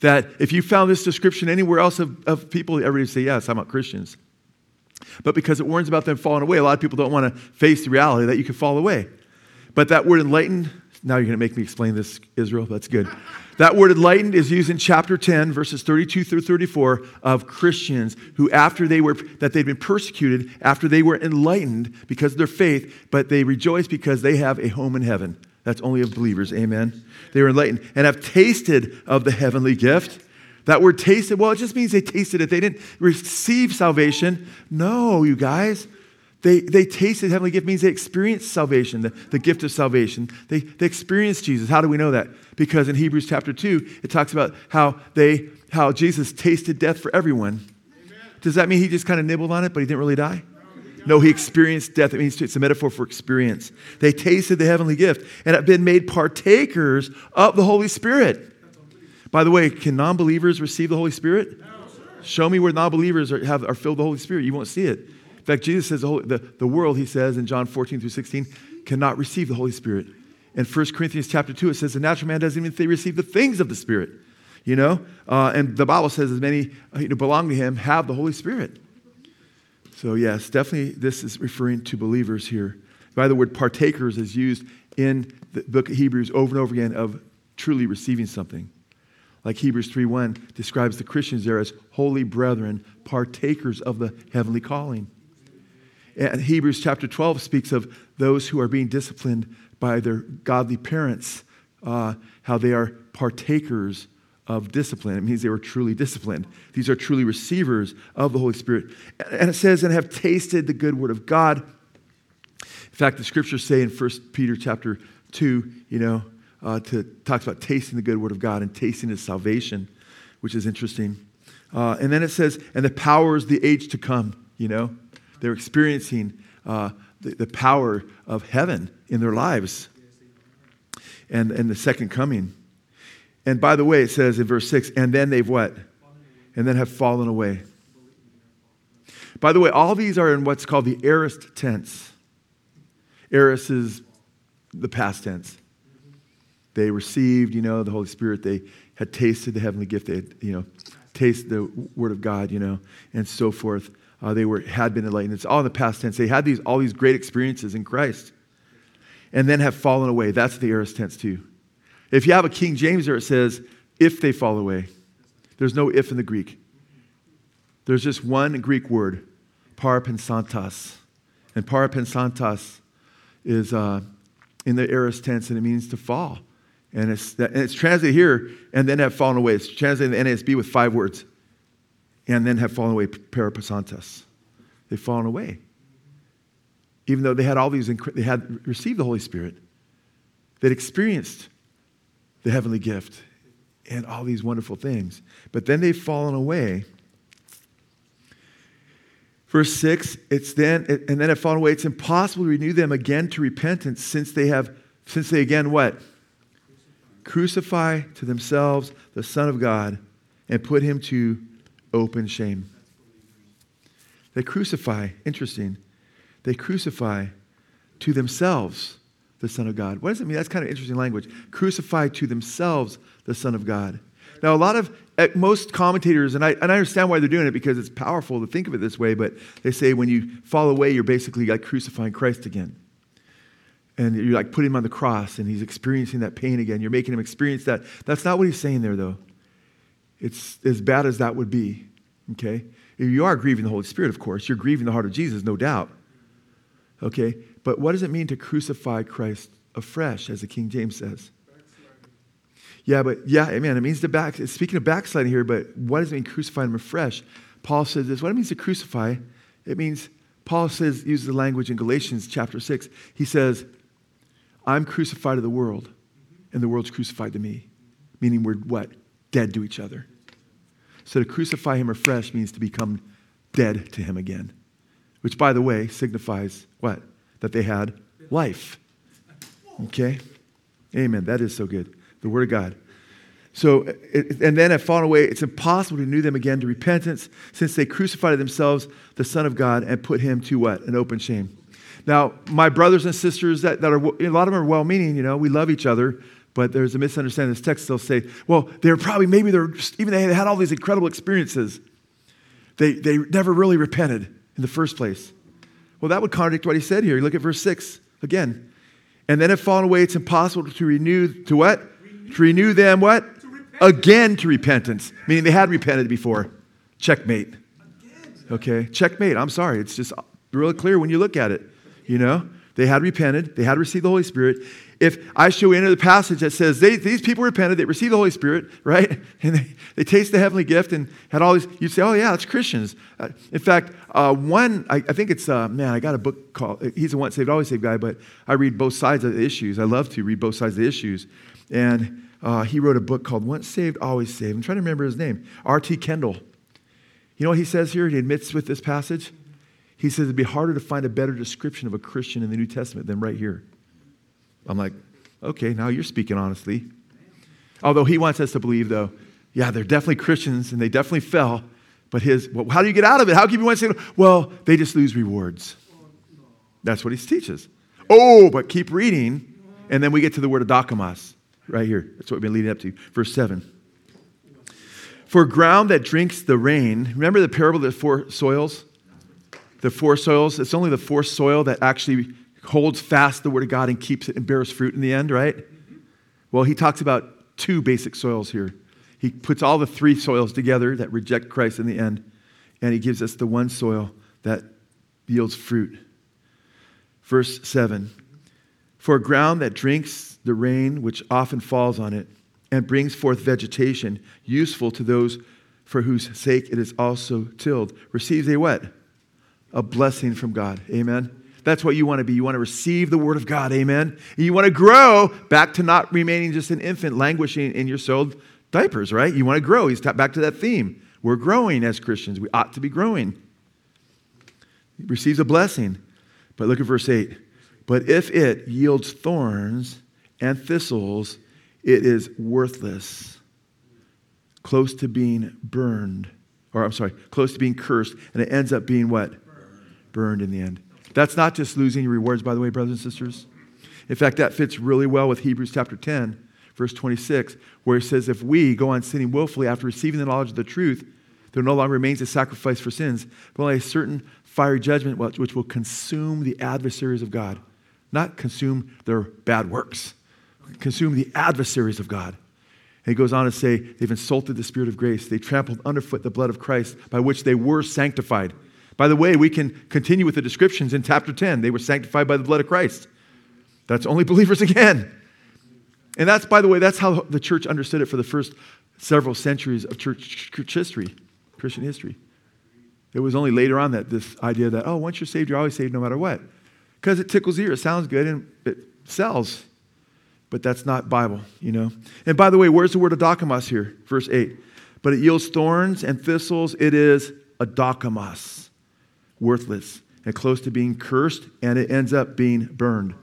that if you found this description anywhere else of, of people, everybody would say, yes, I'm about Christians. But because it warns about them falling away, a lot of people don't want to face the reality that you can fall away. But that word enlightened, now you're going to make me explain this, Israel. That's good. That word enlightened is used in chapter 10, verses 32 through 34, of Christians who, after they were, that they'd been persecuted, after they were enlightened because of their faith, but they rejoice because they have a home in heaven. That's only of believers. Amen. They were enlightened and have tasted of the heavenly gift. That word tasted, well, it just means they tasted it. They didn't receive salvation. No, you guys. They, they tasted heavenly gift means they experienced salvation, the, the gift of salvation. They, they experienced Jesus. How do we know that? Because in Hebrews chapter 2, it talks about how, they, how Jesus tasted death for everyone. Amen. Does that mean he just kind of nibbled on it, but he didn't really die? No, he experienced death. It means it's a metaphor for experience. They tasted the heavenly gift and have been made partakers of the Holy Spirit. By the way, can non believers receive the Holy Spirit? Show me where non believers are, have, are filled with the Holy Spirit. You won't see it. Fact, Jesus says the, Holy, the, the world, he says in John 14 through 16, cannot receive the Holy Spirit. In 1 Corinthians chapter 2, it says the natural man doesn't even receive the things of the Spirit. You know? Uh, and the Bible says as many who belong to him have the Holy Spirit. So, yes, definitely this is referring to believers here. By the word partakers is used in the book of Hebrews over and over again of truly receiving something. Like Hebrews 3:1 describes the Christians there as holy brethren, partakers of the heavenly calling. And Hebrews chapter 12 speaks of those who are being disciplined by their godly parents, uh, how they are partakers of discipline. It means they were truly disciplined. These are truly receivers of the Holy Spirit. And it says, and have tasted the good word of God. In fact, the scriptures say in 1 Peter chapter 2, you know, uh, to, talks about tasting the good word of God and tasting his salvation, which is interesting. Uh, and then it says, and the powers the age to come, you know. They're experiencing uh, the, the power of heaven in their lives and, and the second coming. And by the way, it says in verse 6, and then they've what? And then have fallen away. By the way, all these are in what's called the aorist tense. Aorist is the past tense. They received, you know, the Holy Spirit. They had tasted the heavenly gift. They had, you know, tasted the Word of God, you know, and so forth. Uh, they were had been enlightened. It's all in the past tense. They had these all these great experiences in Christ, and then have fallen away. That's the aorist tense too. If you have a King James there, it says, if they fall away. There's no if in the Greek. There's just one Greek word, parapesontas. And parapesontas is uh, in the aorist tense, and it means to fall. And it's, and it's translated here, and then have fallen away. It's translated in the NASB with five words. And then have fallen away, parapesontas. They've fallen away. Even though they had all these, they had received the Holy Spirit, they'd experienced the heavenly gift and all these wonderful things. But then they've fallen away. Verse 6, it's then, and then have fallen away. It's impossible to renew them again to repentance since they have, since they again what? Crucify to themselves the Son of God and put him to open shame. They crucify, interesting. They crucify to themselves the Son of God. What does it mean? That's kind of interesting language. Crucify to themselves the Son of God. Now, a lot of, eh, most commentators, and I, and I understand why they're doing it because it's powerful to think of it this way, but they say when you fall away, you're basically like crucifying Christ again. And you're like putting him on the cross and he's experiencing that pain again. You're making him experience that. That's not what he's saying there, though. It's as bad as that would be, okay? You are grieving the Holy Spirit, of course. You're grieving the heart of Jesus, no doubt. Okay? But what does it mean to crucify Christ afresh, as the King James says? Yeah, but yeah, amen. It means to back. Speaking of backsliding here, but what does it mean crucify him afresh? Paul says this. What it means to crucify? It means Paul says uses the language in Galatians chapter six. He says, "I'm crucified to the world, and the world's crucified to me," meaning we're what dead to each other. So to crucify him afresh means to become dead to him again. which, by the way, signifies what? That they had life. Okay? Amen. That is so good. The Word of God. So, and then have fallen away. It's impossible to renew them again to repentance since they crucified themselves, the Son of God, and put him to what? An open shame. Now, my brothers and sisters that, that are, a lot of them are well meaning, you know, we love each other, but there's a misunderstanding. This text, they'll say, well, they're probably, maybe they're even they had all these incredible experiences. They, they never really repented in the first place. Well, that would contradict what he said here. You Look at verse 6 again. And then have fallen away, it's impossible to renew, to what? Renew. To renew them, what? To Again to repentance. Meaning they had repented before. Checkmate. Okay, checkmate. I'm sorry. It's just really clear when you look at it. You know, they had repented, they had received the Holy Spirit. If I show you into the passage that says they, these people repented, they received the Holy Spirit, (laughs) right? And they, they taste the heavenly gift and had all these, you'd say, oh, yeah, that's Christians. Uh, in fact, uh, one, I, I, think it's, uh, man, I got a book called, he's a once saved, always saved guy, but I read both sides of the issues. I love to read both sides of the issues. And uh, he wrote a book called Once Saved, Always Saved. I'm trying to remember his name. R.T. Kendall. You know what he says here? He admits with this passage? He says it'd be harder to find a better description of a Christian in the New Testament than right here. I'm like, okay, now you're speaking honestly. Although he wants us to believe, though, yeah, they're definitely Christians and they definitely fell. But his, well, how do you get out of it? How can you want to say, well, they just lose rewards? That's what he teaches. Oh, but keep reading, and then we get to the word of adokimos right here. That's what we've been leading up to. Verse 7. For ground that drinks the rain, remember the parable of the four soils? the four soils, it's only the fourth soil that actually holds fast the word of God and keeps it and bears fruit in the end, right? Well, he talks about two basic soils here. He puts all the three soils together that reject Christ in the end, and he gives us the one soil that yields fruit. Verse 7 For a ground that drinks the rain which often falls on it and brings forth vegetation, useful to those for whose sake it is also tilled, receives a what? a blessing from God. Amen. That's what you want to be. You want to receive the word of God. Amen. And you want to grow back to not remaining just an infant languishing in your soiled diapers, right? You want to grow. He's back to that theme. We're growing as Christians. We ought to be growing. He receives a blessing. But look at verse 8. But if it yields thorns and thistles, it is worthless, close to being burned, or I'm sorry, close to being cursed, and it ends up being what? burned in the end. That's not just losing your rewards, by the way, brothers and sisters. In fact, that fits really well with Hebrews chapter 10, verse 26, where it says, If we go on sinning willfully after receiving the knowledge of the truth, there no longer remains a sacrifice for sins, but only a certain fiery judgment which will consume the adversaries of God. Not consume their bad works, consume the adversaries of God. And he goes on to say, They've insulted the Spirit of grace. They trampled underfoot the blood of Christ by which they were sanctified. By the way, we can continue with the descriptions in chapter 10. They were sanctified by the blood of Christ. That's only (laughs) believers again. And that's, by the way, that's how the church understood it for the first several centuries of church, church history, Christian history. It was only later on that this idea that, oh, once you're saved, you're always saved no matter what. Because it tickles ear, it sounds good, and it sells. But that's not Bible, you know. And by the way, where's the word adokimos here? Verse 8. But it yields thorns and thistles. It is adokimos worthless and close to being cursed, and it ends up being burned.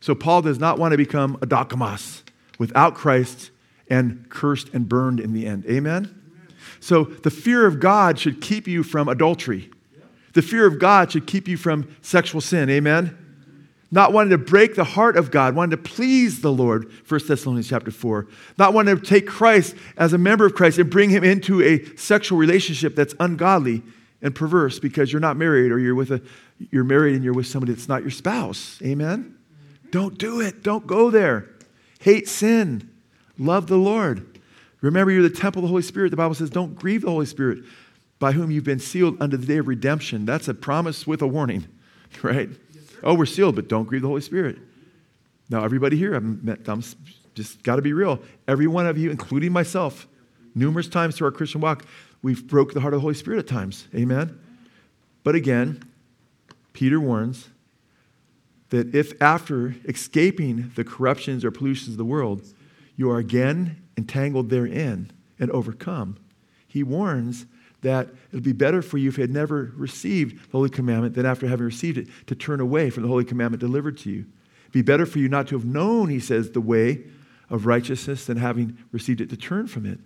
So Paul does not want to become a adokimos without Christ and cursed and burned in the end. Amen? So the fear of God should keep you from adultery. The fear of God should keep you from sexual sin. Amen? Not wanting to break the heart of God, wanting to please the Lord, 1 Thessalonians chapter 4. Not wanting to take Christ as a member of Christ and bring him into a sexual relationship that's ungodly and perverse because you're not married or you're with a you're married and you're with somebody that's not your spouse. Amen. Don't do it. Don't go there. Hate sin. Love the Lord. Remember, you're the temple of the Holy Spirit. The Bible says, don't grieve the Holy Spirit by whom you've been sealed unto the day of redemption. That's a promise with a warning, (laughs) right? Yes, oh, we're sealed, but don't grieve the Holy Spirit. Now, everybody here, I'm, I'm just got to be real. Every one of you, including myself, numerous times through our Christian walk, we've broke the heart of the Holy Spirit at times. Amen? But again, Peter warns that if after escaping the corruptions or pollutions of the world, you are again entangled therein and overcome, he warns that it would be better for you if you had never received the Holy Commandment than after having received it to turn away from the Holy Commandment delivered to you. It'd be better for you not to have known, he says, the way of righteousness than having received it to turn from it.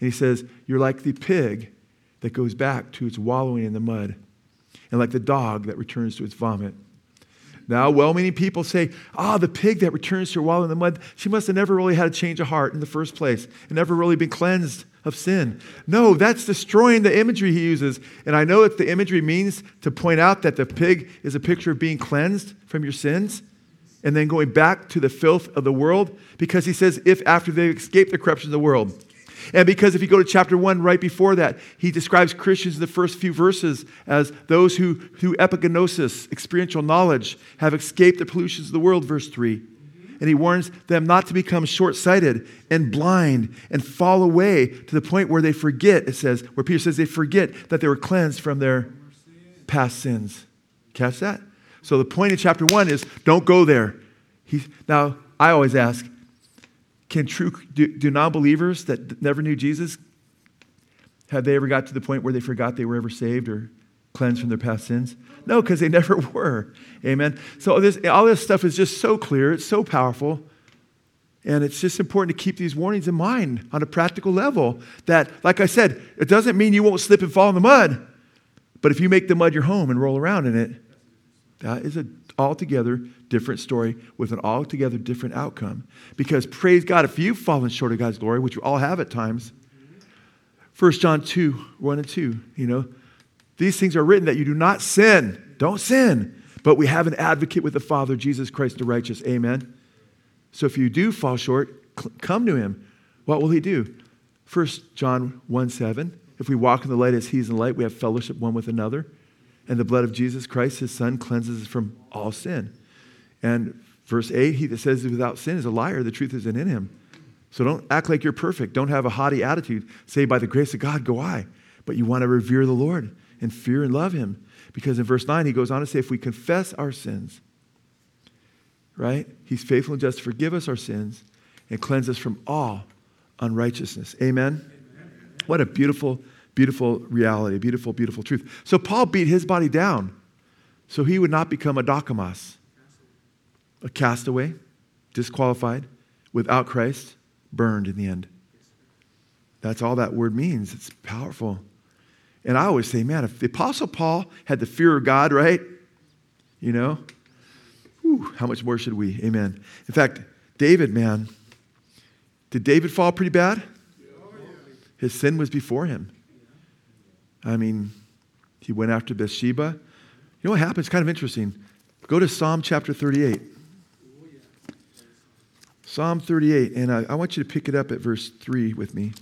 And he says, You're like the pig that goes back to its wallowing in the mud, and like the dog that returns to its vomit. Now, well meaning people say, ah, oh, the pig that returns to her wallowing in the mud, she must have never really had a change of heart in the first place and never really been cleansed of sin. No, that's destroying the imagery he uses. And I know that the imagery means to point out that the pig is a picture of being cleansed from your sins and then going back to the filth of the world because he says, if after they escape the corruption of the world. And because if you go to chapter one, right before that, he describes Christians in the first few verses as those who, through epignosis, experiential knowledge, have escaped the pollutions of the world, verse 3. And he warns them not to become short sighted and blind and fall away to the point where they forget, it says, where Peter says they forget that they were cleansed from their past sins. Catch that? So the point in chapter one is don't go there. He, now, I always ask, can true, do, do non believers that never knew Jesus, have they ever got to the point where they forgot they were ever saved or cleansed from their past sins? No, because they (laughs) never were. Amen. So this, all this stuff is just so clear, it's so powerful. And it's just important to keep these warnings in mind on a practical level. That, like I said, it doesn't mean you won't slip and fall in the mud. But if you make the mud your home and roll around in it, that is an altogether different story with an altogether different outcome. Because praise God, if you've fallen short of God's glory, which we all have at times, 1 John 2, 1 and 2, you know, these things are written that you do not sin. Don't sin. But we have an advocate with the Father, Jesus Christ the righteous. Amen. So if you do fall short, come to him. What will he do? 1 John 1 7. If we walk in the light as he's in the light, we have fellowship one with another. And the blood of Jesus Christ, his son, cleanses us from all sin. And verse 8, he that says without sin is a liar, the truth isn't in him. So don't act like you're perfect. Don't have a haughty attitude. Say, by the grace of God, go I. But you want to revere the Lord and fear and love him. Because in verse 9, he goes on to say, if we confess our sins, right? He's faithful and just to forgive us our sins and cleanse us from all unrighteousness. Amen? Amen. What a beautiful, beautiful reality, beautiful, beautiful truth. So Paul beat his body down so he would not become adokimos, a castaway, disqualified, without Christ, burned in the end. That's all that word means. It's powerful. And I always say, man, if the Apostle Paul had the fear of God, right? You know, whew, how much more should we? Amen. In fact, David, man, did David fall pretty bad? His sin was before him. I mean, he went after Bathsheba. You know what happens? It's kind of interesting. Go to Psalm chapter 38. Psalm 38, and I, I, want you to pick it up at verse 3 with me.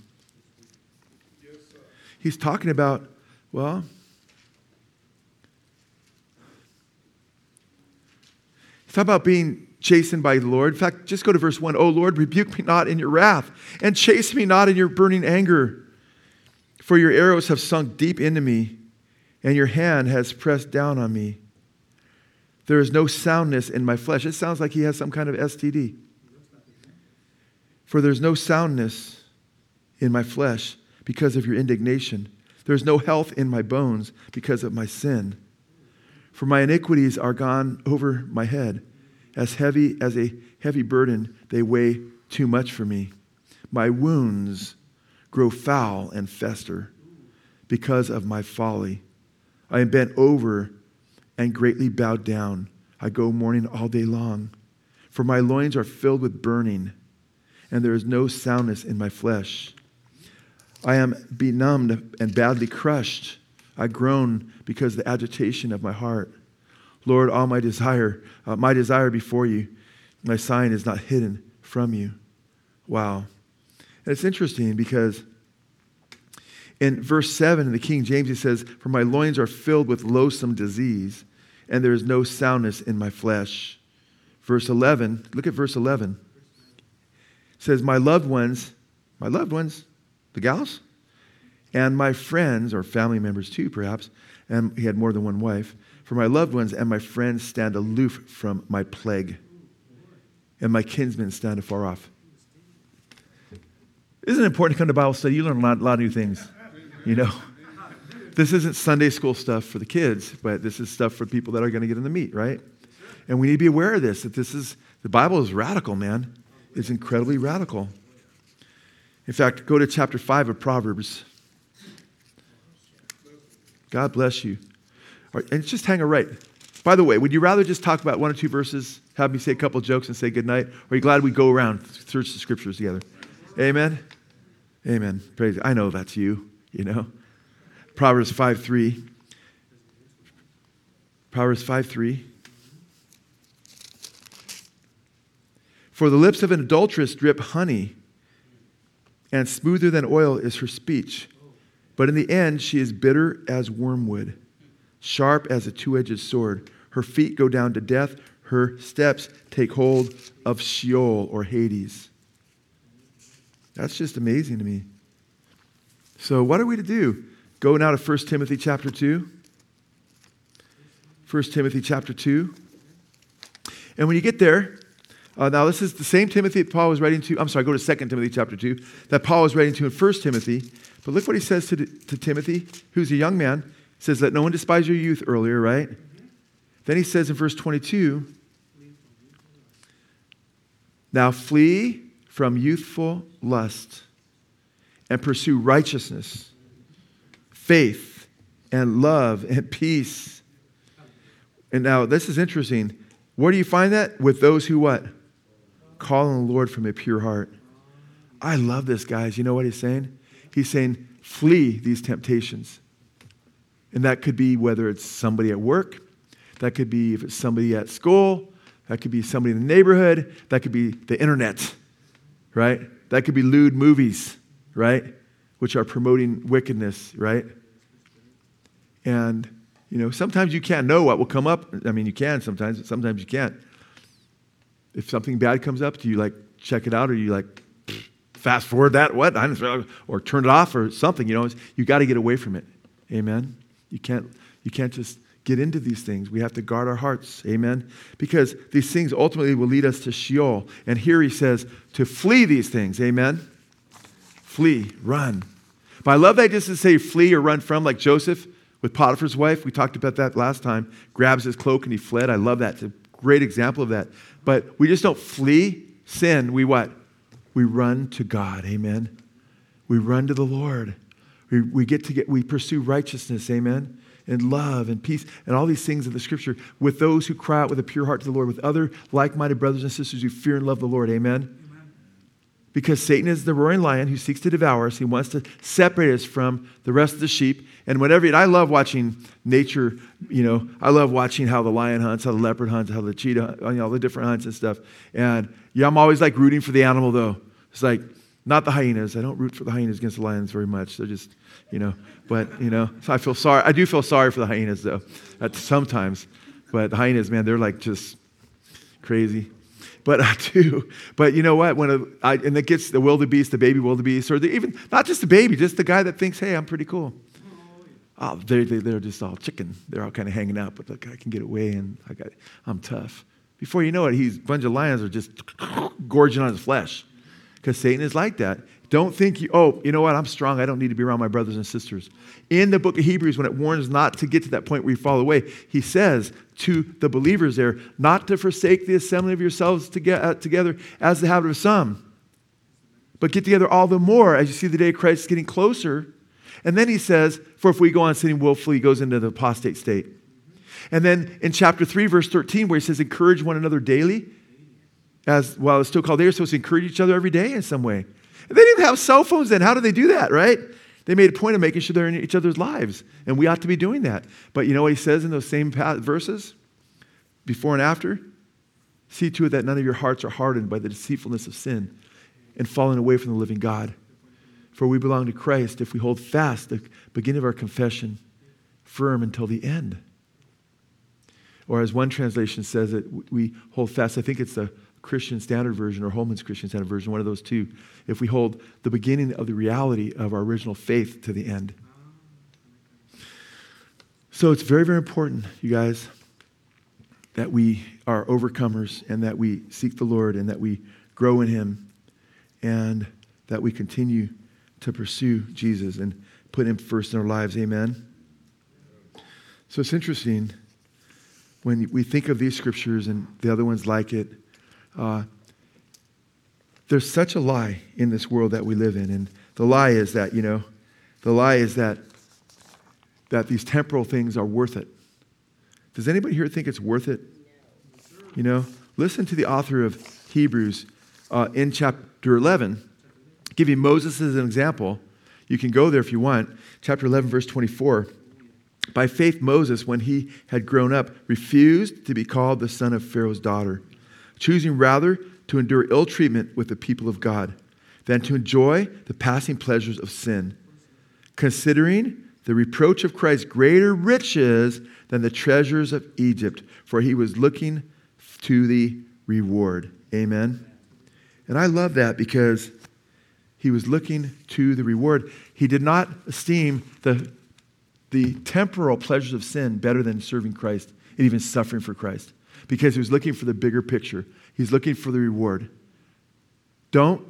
He's talking about, well, he's talking about being chastened by the Lord. In fact, just go to verse 1. Oh Lord, rebuke me not in your wrath, and chase me not in your burning anger. For your arrows have sunk deep into me, and your hand has pressed down on me. There is no soundness in my flesh. It sounds like he has some kind of STD. For there's no soundness in my flesh because of your indignation. There's no health in my bones because of my sin. For my iniquities are gone over my head. As heavy as a heavy burden, they weigh too much for me. My wounds grow foul and fester because of my folly. I am bent over and greatly bowed down. I go mourning all day long. For my loins are filled with burning and there is no soundness in my flesh. I am benumbed and badly crushed. I groan because of the agitation of my heart. Lord, all my desire, uh, my desire before you, my sign is not hidden from you. Wow. And it's interesting because in verse 7 in the King James, he says, For my loins are filled with loathsome disease, and there is no soundness in my flesh. Verse 11, look at verse 11 says, My loved ones, my loved ones, the gals, and my friends, or family members too, perhaps, and he had more than one wife, for my loved ones and my friends stand aloof from my plague, and my kinsmen stand afar off. Isn't it important to come to Bible study? You learn a lot, lot of new things, you know? this isn't Sunday school stuff for the kids, but this is stuff for people that are going to get in the meat, right? And we need to be aware of this, that this is, the Bible is radical, man. It's incredibly radical. In fact, go to chapter 5 of Proverbs. God bless you. And just hang a right. By the way, would you rather just talk about one or two verses, have me say a couple jokes and say good night? Or are you glad we go around, search the scriptures together? Amen? Amen. Praise. I know that's you, you know. Proverbs 5 3. Proverbs 5 3. For the lips of an adulteress drip honey, and smoother than oil is her speech. But in the end, she is bitter as wormwood, sharp as a two edged sword. Her feet go down to death, her steps take hold of Sheol or Hades. That's just amazing to me. So, what are we to do? Go now to 1 Timothy chapter 2. 1 Timothy chapter 2. And when you get there, uh, now this is the same Timothy that Paul was writing to. I'm sorry, go to 2 Timothy chapter 2, that Paul was writing to in 1 Timothy. But look what he says to, to Timothy, who's a young man. He says, Let no one despise your youth earlier, right? Then he says in verse 22, Now flee from youthful lust and pursue righteousness, faith, and love and peace. And now this is interesting. Where do you find that? With those who what? Call on the Lord from a pure heart. I love this, guys. You know what he's saying? He's saying, flee these temptations. And that could be whether it's somebody at work, that could be if it's somebody at school, that could be somebody in the neighborhood, that could be the internet, right? That could be lewd movies, right? Which are promoting wickedness, right? And, you know, sometimes you can't know what will come up. I mean, you can sometimes, but sometimes you can't. If something bad comes up, do you like check it out or you like fast forward that? What? Or turn it off or something, you know? You got to get away from it. Amen? You can't, you can't just get into these things. We have to guard our hearts. Amen? Because these things ultimately will lead us to Sheol. And here he says to flee these things. Amen? Flee, run. But I love that just to say flee or run from, like Joseph with Potiphar's wife. We talked about that last time. Grabs his cloak and he fled. I love that. It's a great example of that. But we just don't flee sin. We what? We run to God. Amen. We run to the Lord. We, we get to get, we pursue righteousness. Amen. And love and peace and all these things in the scripture with those who cry out with a pure heart to the Lord, with other like minded brothers and sisters who fear and love the Lord. Amen because Satan is the roaring lion who seeks to devour us. He wants to separate us from the rest of the sheep. And whatever, and I love watching nature, you know, I love watching how the lion hunts, how the leopard hunts, how the cheetah, you know, all the different hunts and stuff. And yeah, I'm always like rooting for the animal though. It's like, not the hyenas. I don't root for the hyenas against the lions very much. They're just, you know, but, you know, so I feel sorry. I do feel sorry for the hyenas though, at sometimes. But the hyenas, man, they're like just crazy but I do. But you know what? When a, I, and it gets the wildebeest, the baby wildebeest, or the, even not just the baby, just the guy that thinks, "Hey, I'm pretty cool." Oh, they're, they're just all chicken. They're all kind of hanging out, but look, I can get away, and I got, I'm tough. Before you know it, he's a bunch of lions are just gorging on his flesh, because Satan is like that. Don't think you, oh, you know what? I'm strong. I don't need to be around my brothers and sisters. In the book of Hebrews, when it warns not to get to that point where you fall away, he says to the believers there, not to forsake the assembly of yourselves uh, together as the habit of some, but get together all the more as you see the day of Christ is getting closer. And then he says, for if we go on sinning willfully, he goes into the apostate state. And then in chapter 3, verse 13, where he says, encourage one another daily, as while it's still called they are supposed to encourage each other every day in some way. They didn't have cell phones then. How did they do that, right? They made a point of making sure they're in each other's lives, and we ought to be doing that. But you know what he says in those same verses? Before and after? See to it that none of your hearts are hardened by the deceitfulness of sin and falling away from the living God. For we belong to Christ if we hold fast the beginning of our confession firm until the end. Or as one translation says it, we hold fast, I think it's the Christian Standard Version or Holman's Christian Standard Version, one of those two, if we hold the beginning of the reality of our original faith to the end. So it's very, very important, you guys, that we are overcomers and that we seek the Lord and that we grow in Him and that we continue to pursue Jesus and put Him first in our lives. Amen. So it's interesting when we think of these scriptures and the other ones like it. Uh, there's such a lie in this world that we live in. And the lie is that, you know, the lie is that, that these temporal things are worth it. Does anybody here think it's worth it? You know, listen to the author of Hebrews uh, in chapter 11, giving Moses as an example. You can go there if you want. Chapter 11, verse 24. By faith, Moses, when he had grown up, refused to be called the son of Pharaoh's daughter, choosing rather to endure ill treatment with the people of God than to enjoy the passing pleasures of sin, considering the reproach of Christ greater riches than the treasures of Egypt, for he was looking to the reward. Amen. And I love that because he was looking to the reward. He did not esteem the, the temporal pleasures of sin better than serving Christ and even suffering for Christ because he was looking for the bigger picture. He's looking for the reward. Don't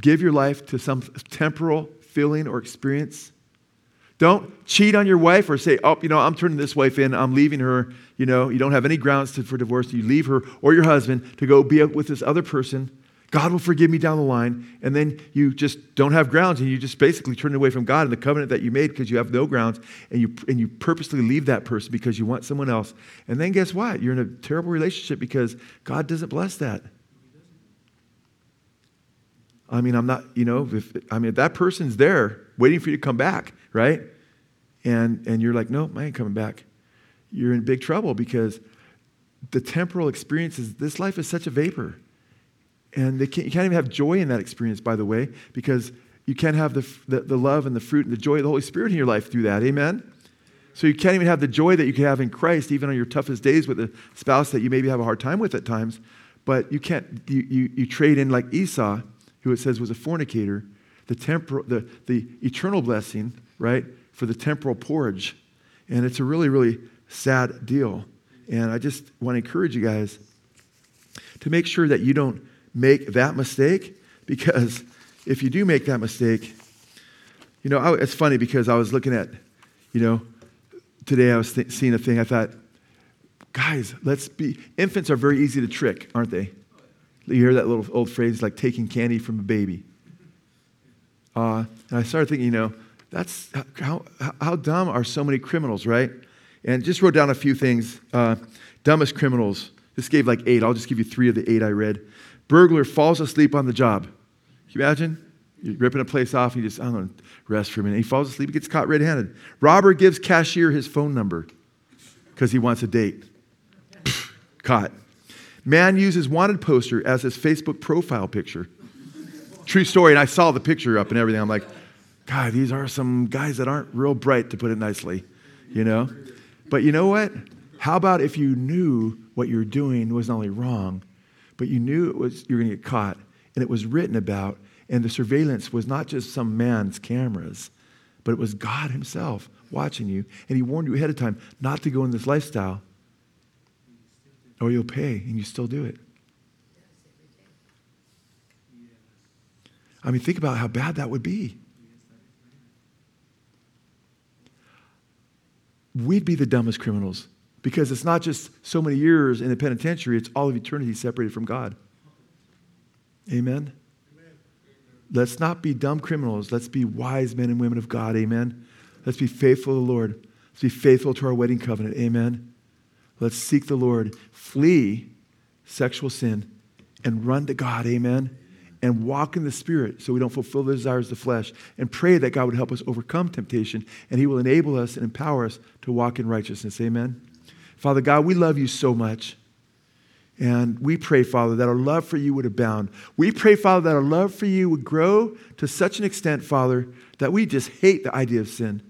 give your life to some temporal feeling or experience. Don't cheat on your wife or say, oh, you know, I'm turning this wife in, I'm leaving her. You know, you don't have any grounds to, for divorce. You leave her or your husband to go be with this other person. God will forgive me down the line. And then you just don't have grounds and you just basically turn away from God and the covenant that you made because you have no grounds and you, and you purposely leave that person because you want someone else. And then guess what? You're in a terrible relationship because God doesn't bless that. I mean, I'm not, you know, if, I mean, if that person's there waiting for you to come back, right? And, and you're like, no, I ain't coming back. You're in big trouble because the temporal experiences, this life is such a vapor. And can't, you can't even have joy in that experience, by the way, because you can't have the, the, the, love and the fruit and the joy of the Holy Spirit in your life through that. Amen? So you can't even have the joy that you can have in Christ, even on your toughest days with a spouse that you maybe have a hard time with at times. But you can't, you, you, you trade in like Esau, who it says was a fornicator, the, temporal, the, the eternal blessing, right, for the temporal porridge. And it's a really, really sad deal. And I just want to encourage you guys to make sure that you don't make that mistake because if you do make that mistake, you know, I, it's funny because I was looking at, you know, today I was th- seeing a thing. I thought, guys, let's be, infants are very easy to trick, aren't they? You hear that little old phrase like taking candy from a baby. Uh, and I started thinking, you know, that's how, how dumb are so many criminals, right? And just wrote down a few things. Uh, dumbest criminals. This gave like eight. I'll just give you three of the eight I read. Burglar falls asleep on the job. Can you imagine? You're ripping a place off, and you just, I don't know, rest for a minute. He falls asleep, he gets caught red handed. Robber gives cashier his phone number because he wants a date. caught. Man uses wanted poster as his Facebook profile picture. True story, and I saw the picture up and everything. I'm like, God, these are some guys that aren't real bright, to put it nicely, you know? But you know what? How about if you knew what you're doing was not only wrong, but you knew it was you're going to get caught. And it was written about and the surveillance was not just some man's cameras but it was god himself watching you. And he warned you ahead of time not to go in this lifestyle or you'll pay and you still do it. I mean think about how bad that would be. We'd be the dumbest criminals because it's not just so many years in the penitentiary, it's all of eternity separated from God. Amen? Amen? Let's not be dumb criminals. Let's be wise men and women of God. Amen? Let's be faithful to the Lord. Let's be faithful to our wedding covenant. Amen? Let's seek the Lord. Flee sexual sin and run to God. Amen? and walk in the Spirit so we don't fulfill the desires of the flesh, and pray that God would help us overcome temptation, and He will enable us and empower us to walk in righteousness. Amen. Father God, we love you so much. And we pray, Father, that our love for you would abound. We pray, Father, that our love for you would grow to such an extent, Father, that we just hate the idea of sin.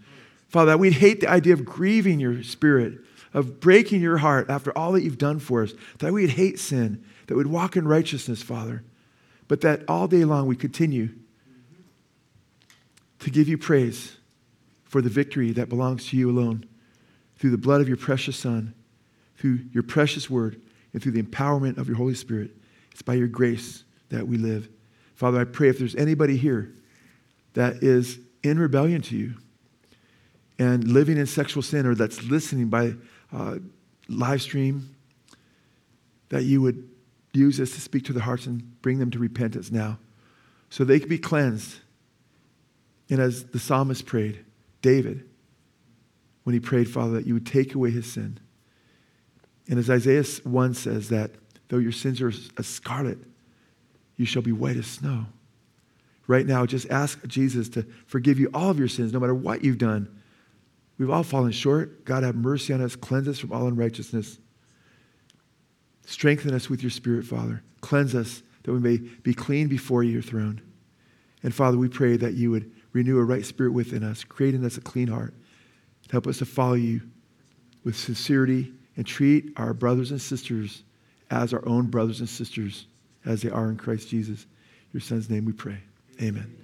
Father, that we'd hate the idea of grieving your spirit, of breaking your heart after all that you've done for us, that we'd hate sin, that we'd walk in righteousness, Father, but that all day long we continue to give you praise for the victory that belongs to you alone through the blood of your precious Son through your precious word and through the empowerment of your Holy Spirit. It's by your grace that we live. Father, I pray if there's anybody here that is in rebellion to you and living in sexual sin or that's listening by uh, live stream, that you would use this to speak to their hearts and bring them to repentance now so they could be cleansed. And as the psalmist prayed, David, when he prayed, Father, that you would take away his sin. And as Isaiah 1 says, that though your sins are as scarlet, you shall be white as snow. Right now, just ask Jesus to forgive you all of your sins, no matter what you've done. We've all fallen short. God, have mercy on us. Cleanse us from all unrighteousness. Strengthen us with your Spirit, Father. Cleanse us that we may be clean before your throne. And Father, we pray that you would renew a right spirit within us, create in us a clean heart. Help us to follow you with sincerity and treat our brothers and sisters as our own brothers and sisters as they are in Christ Jesus. Your son's name we pray. Amen.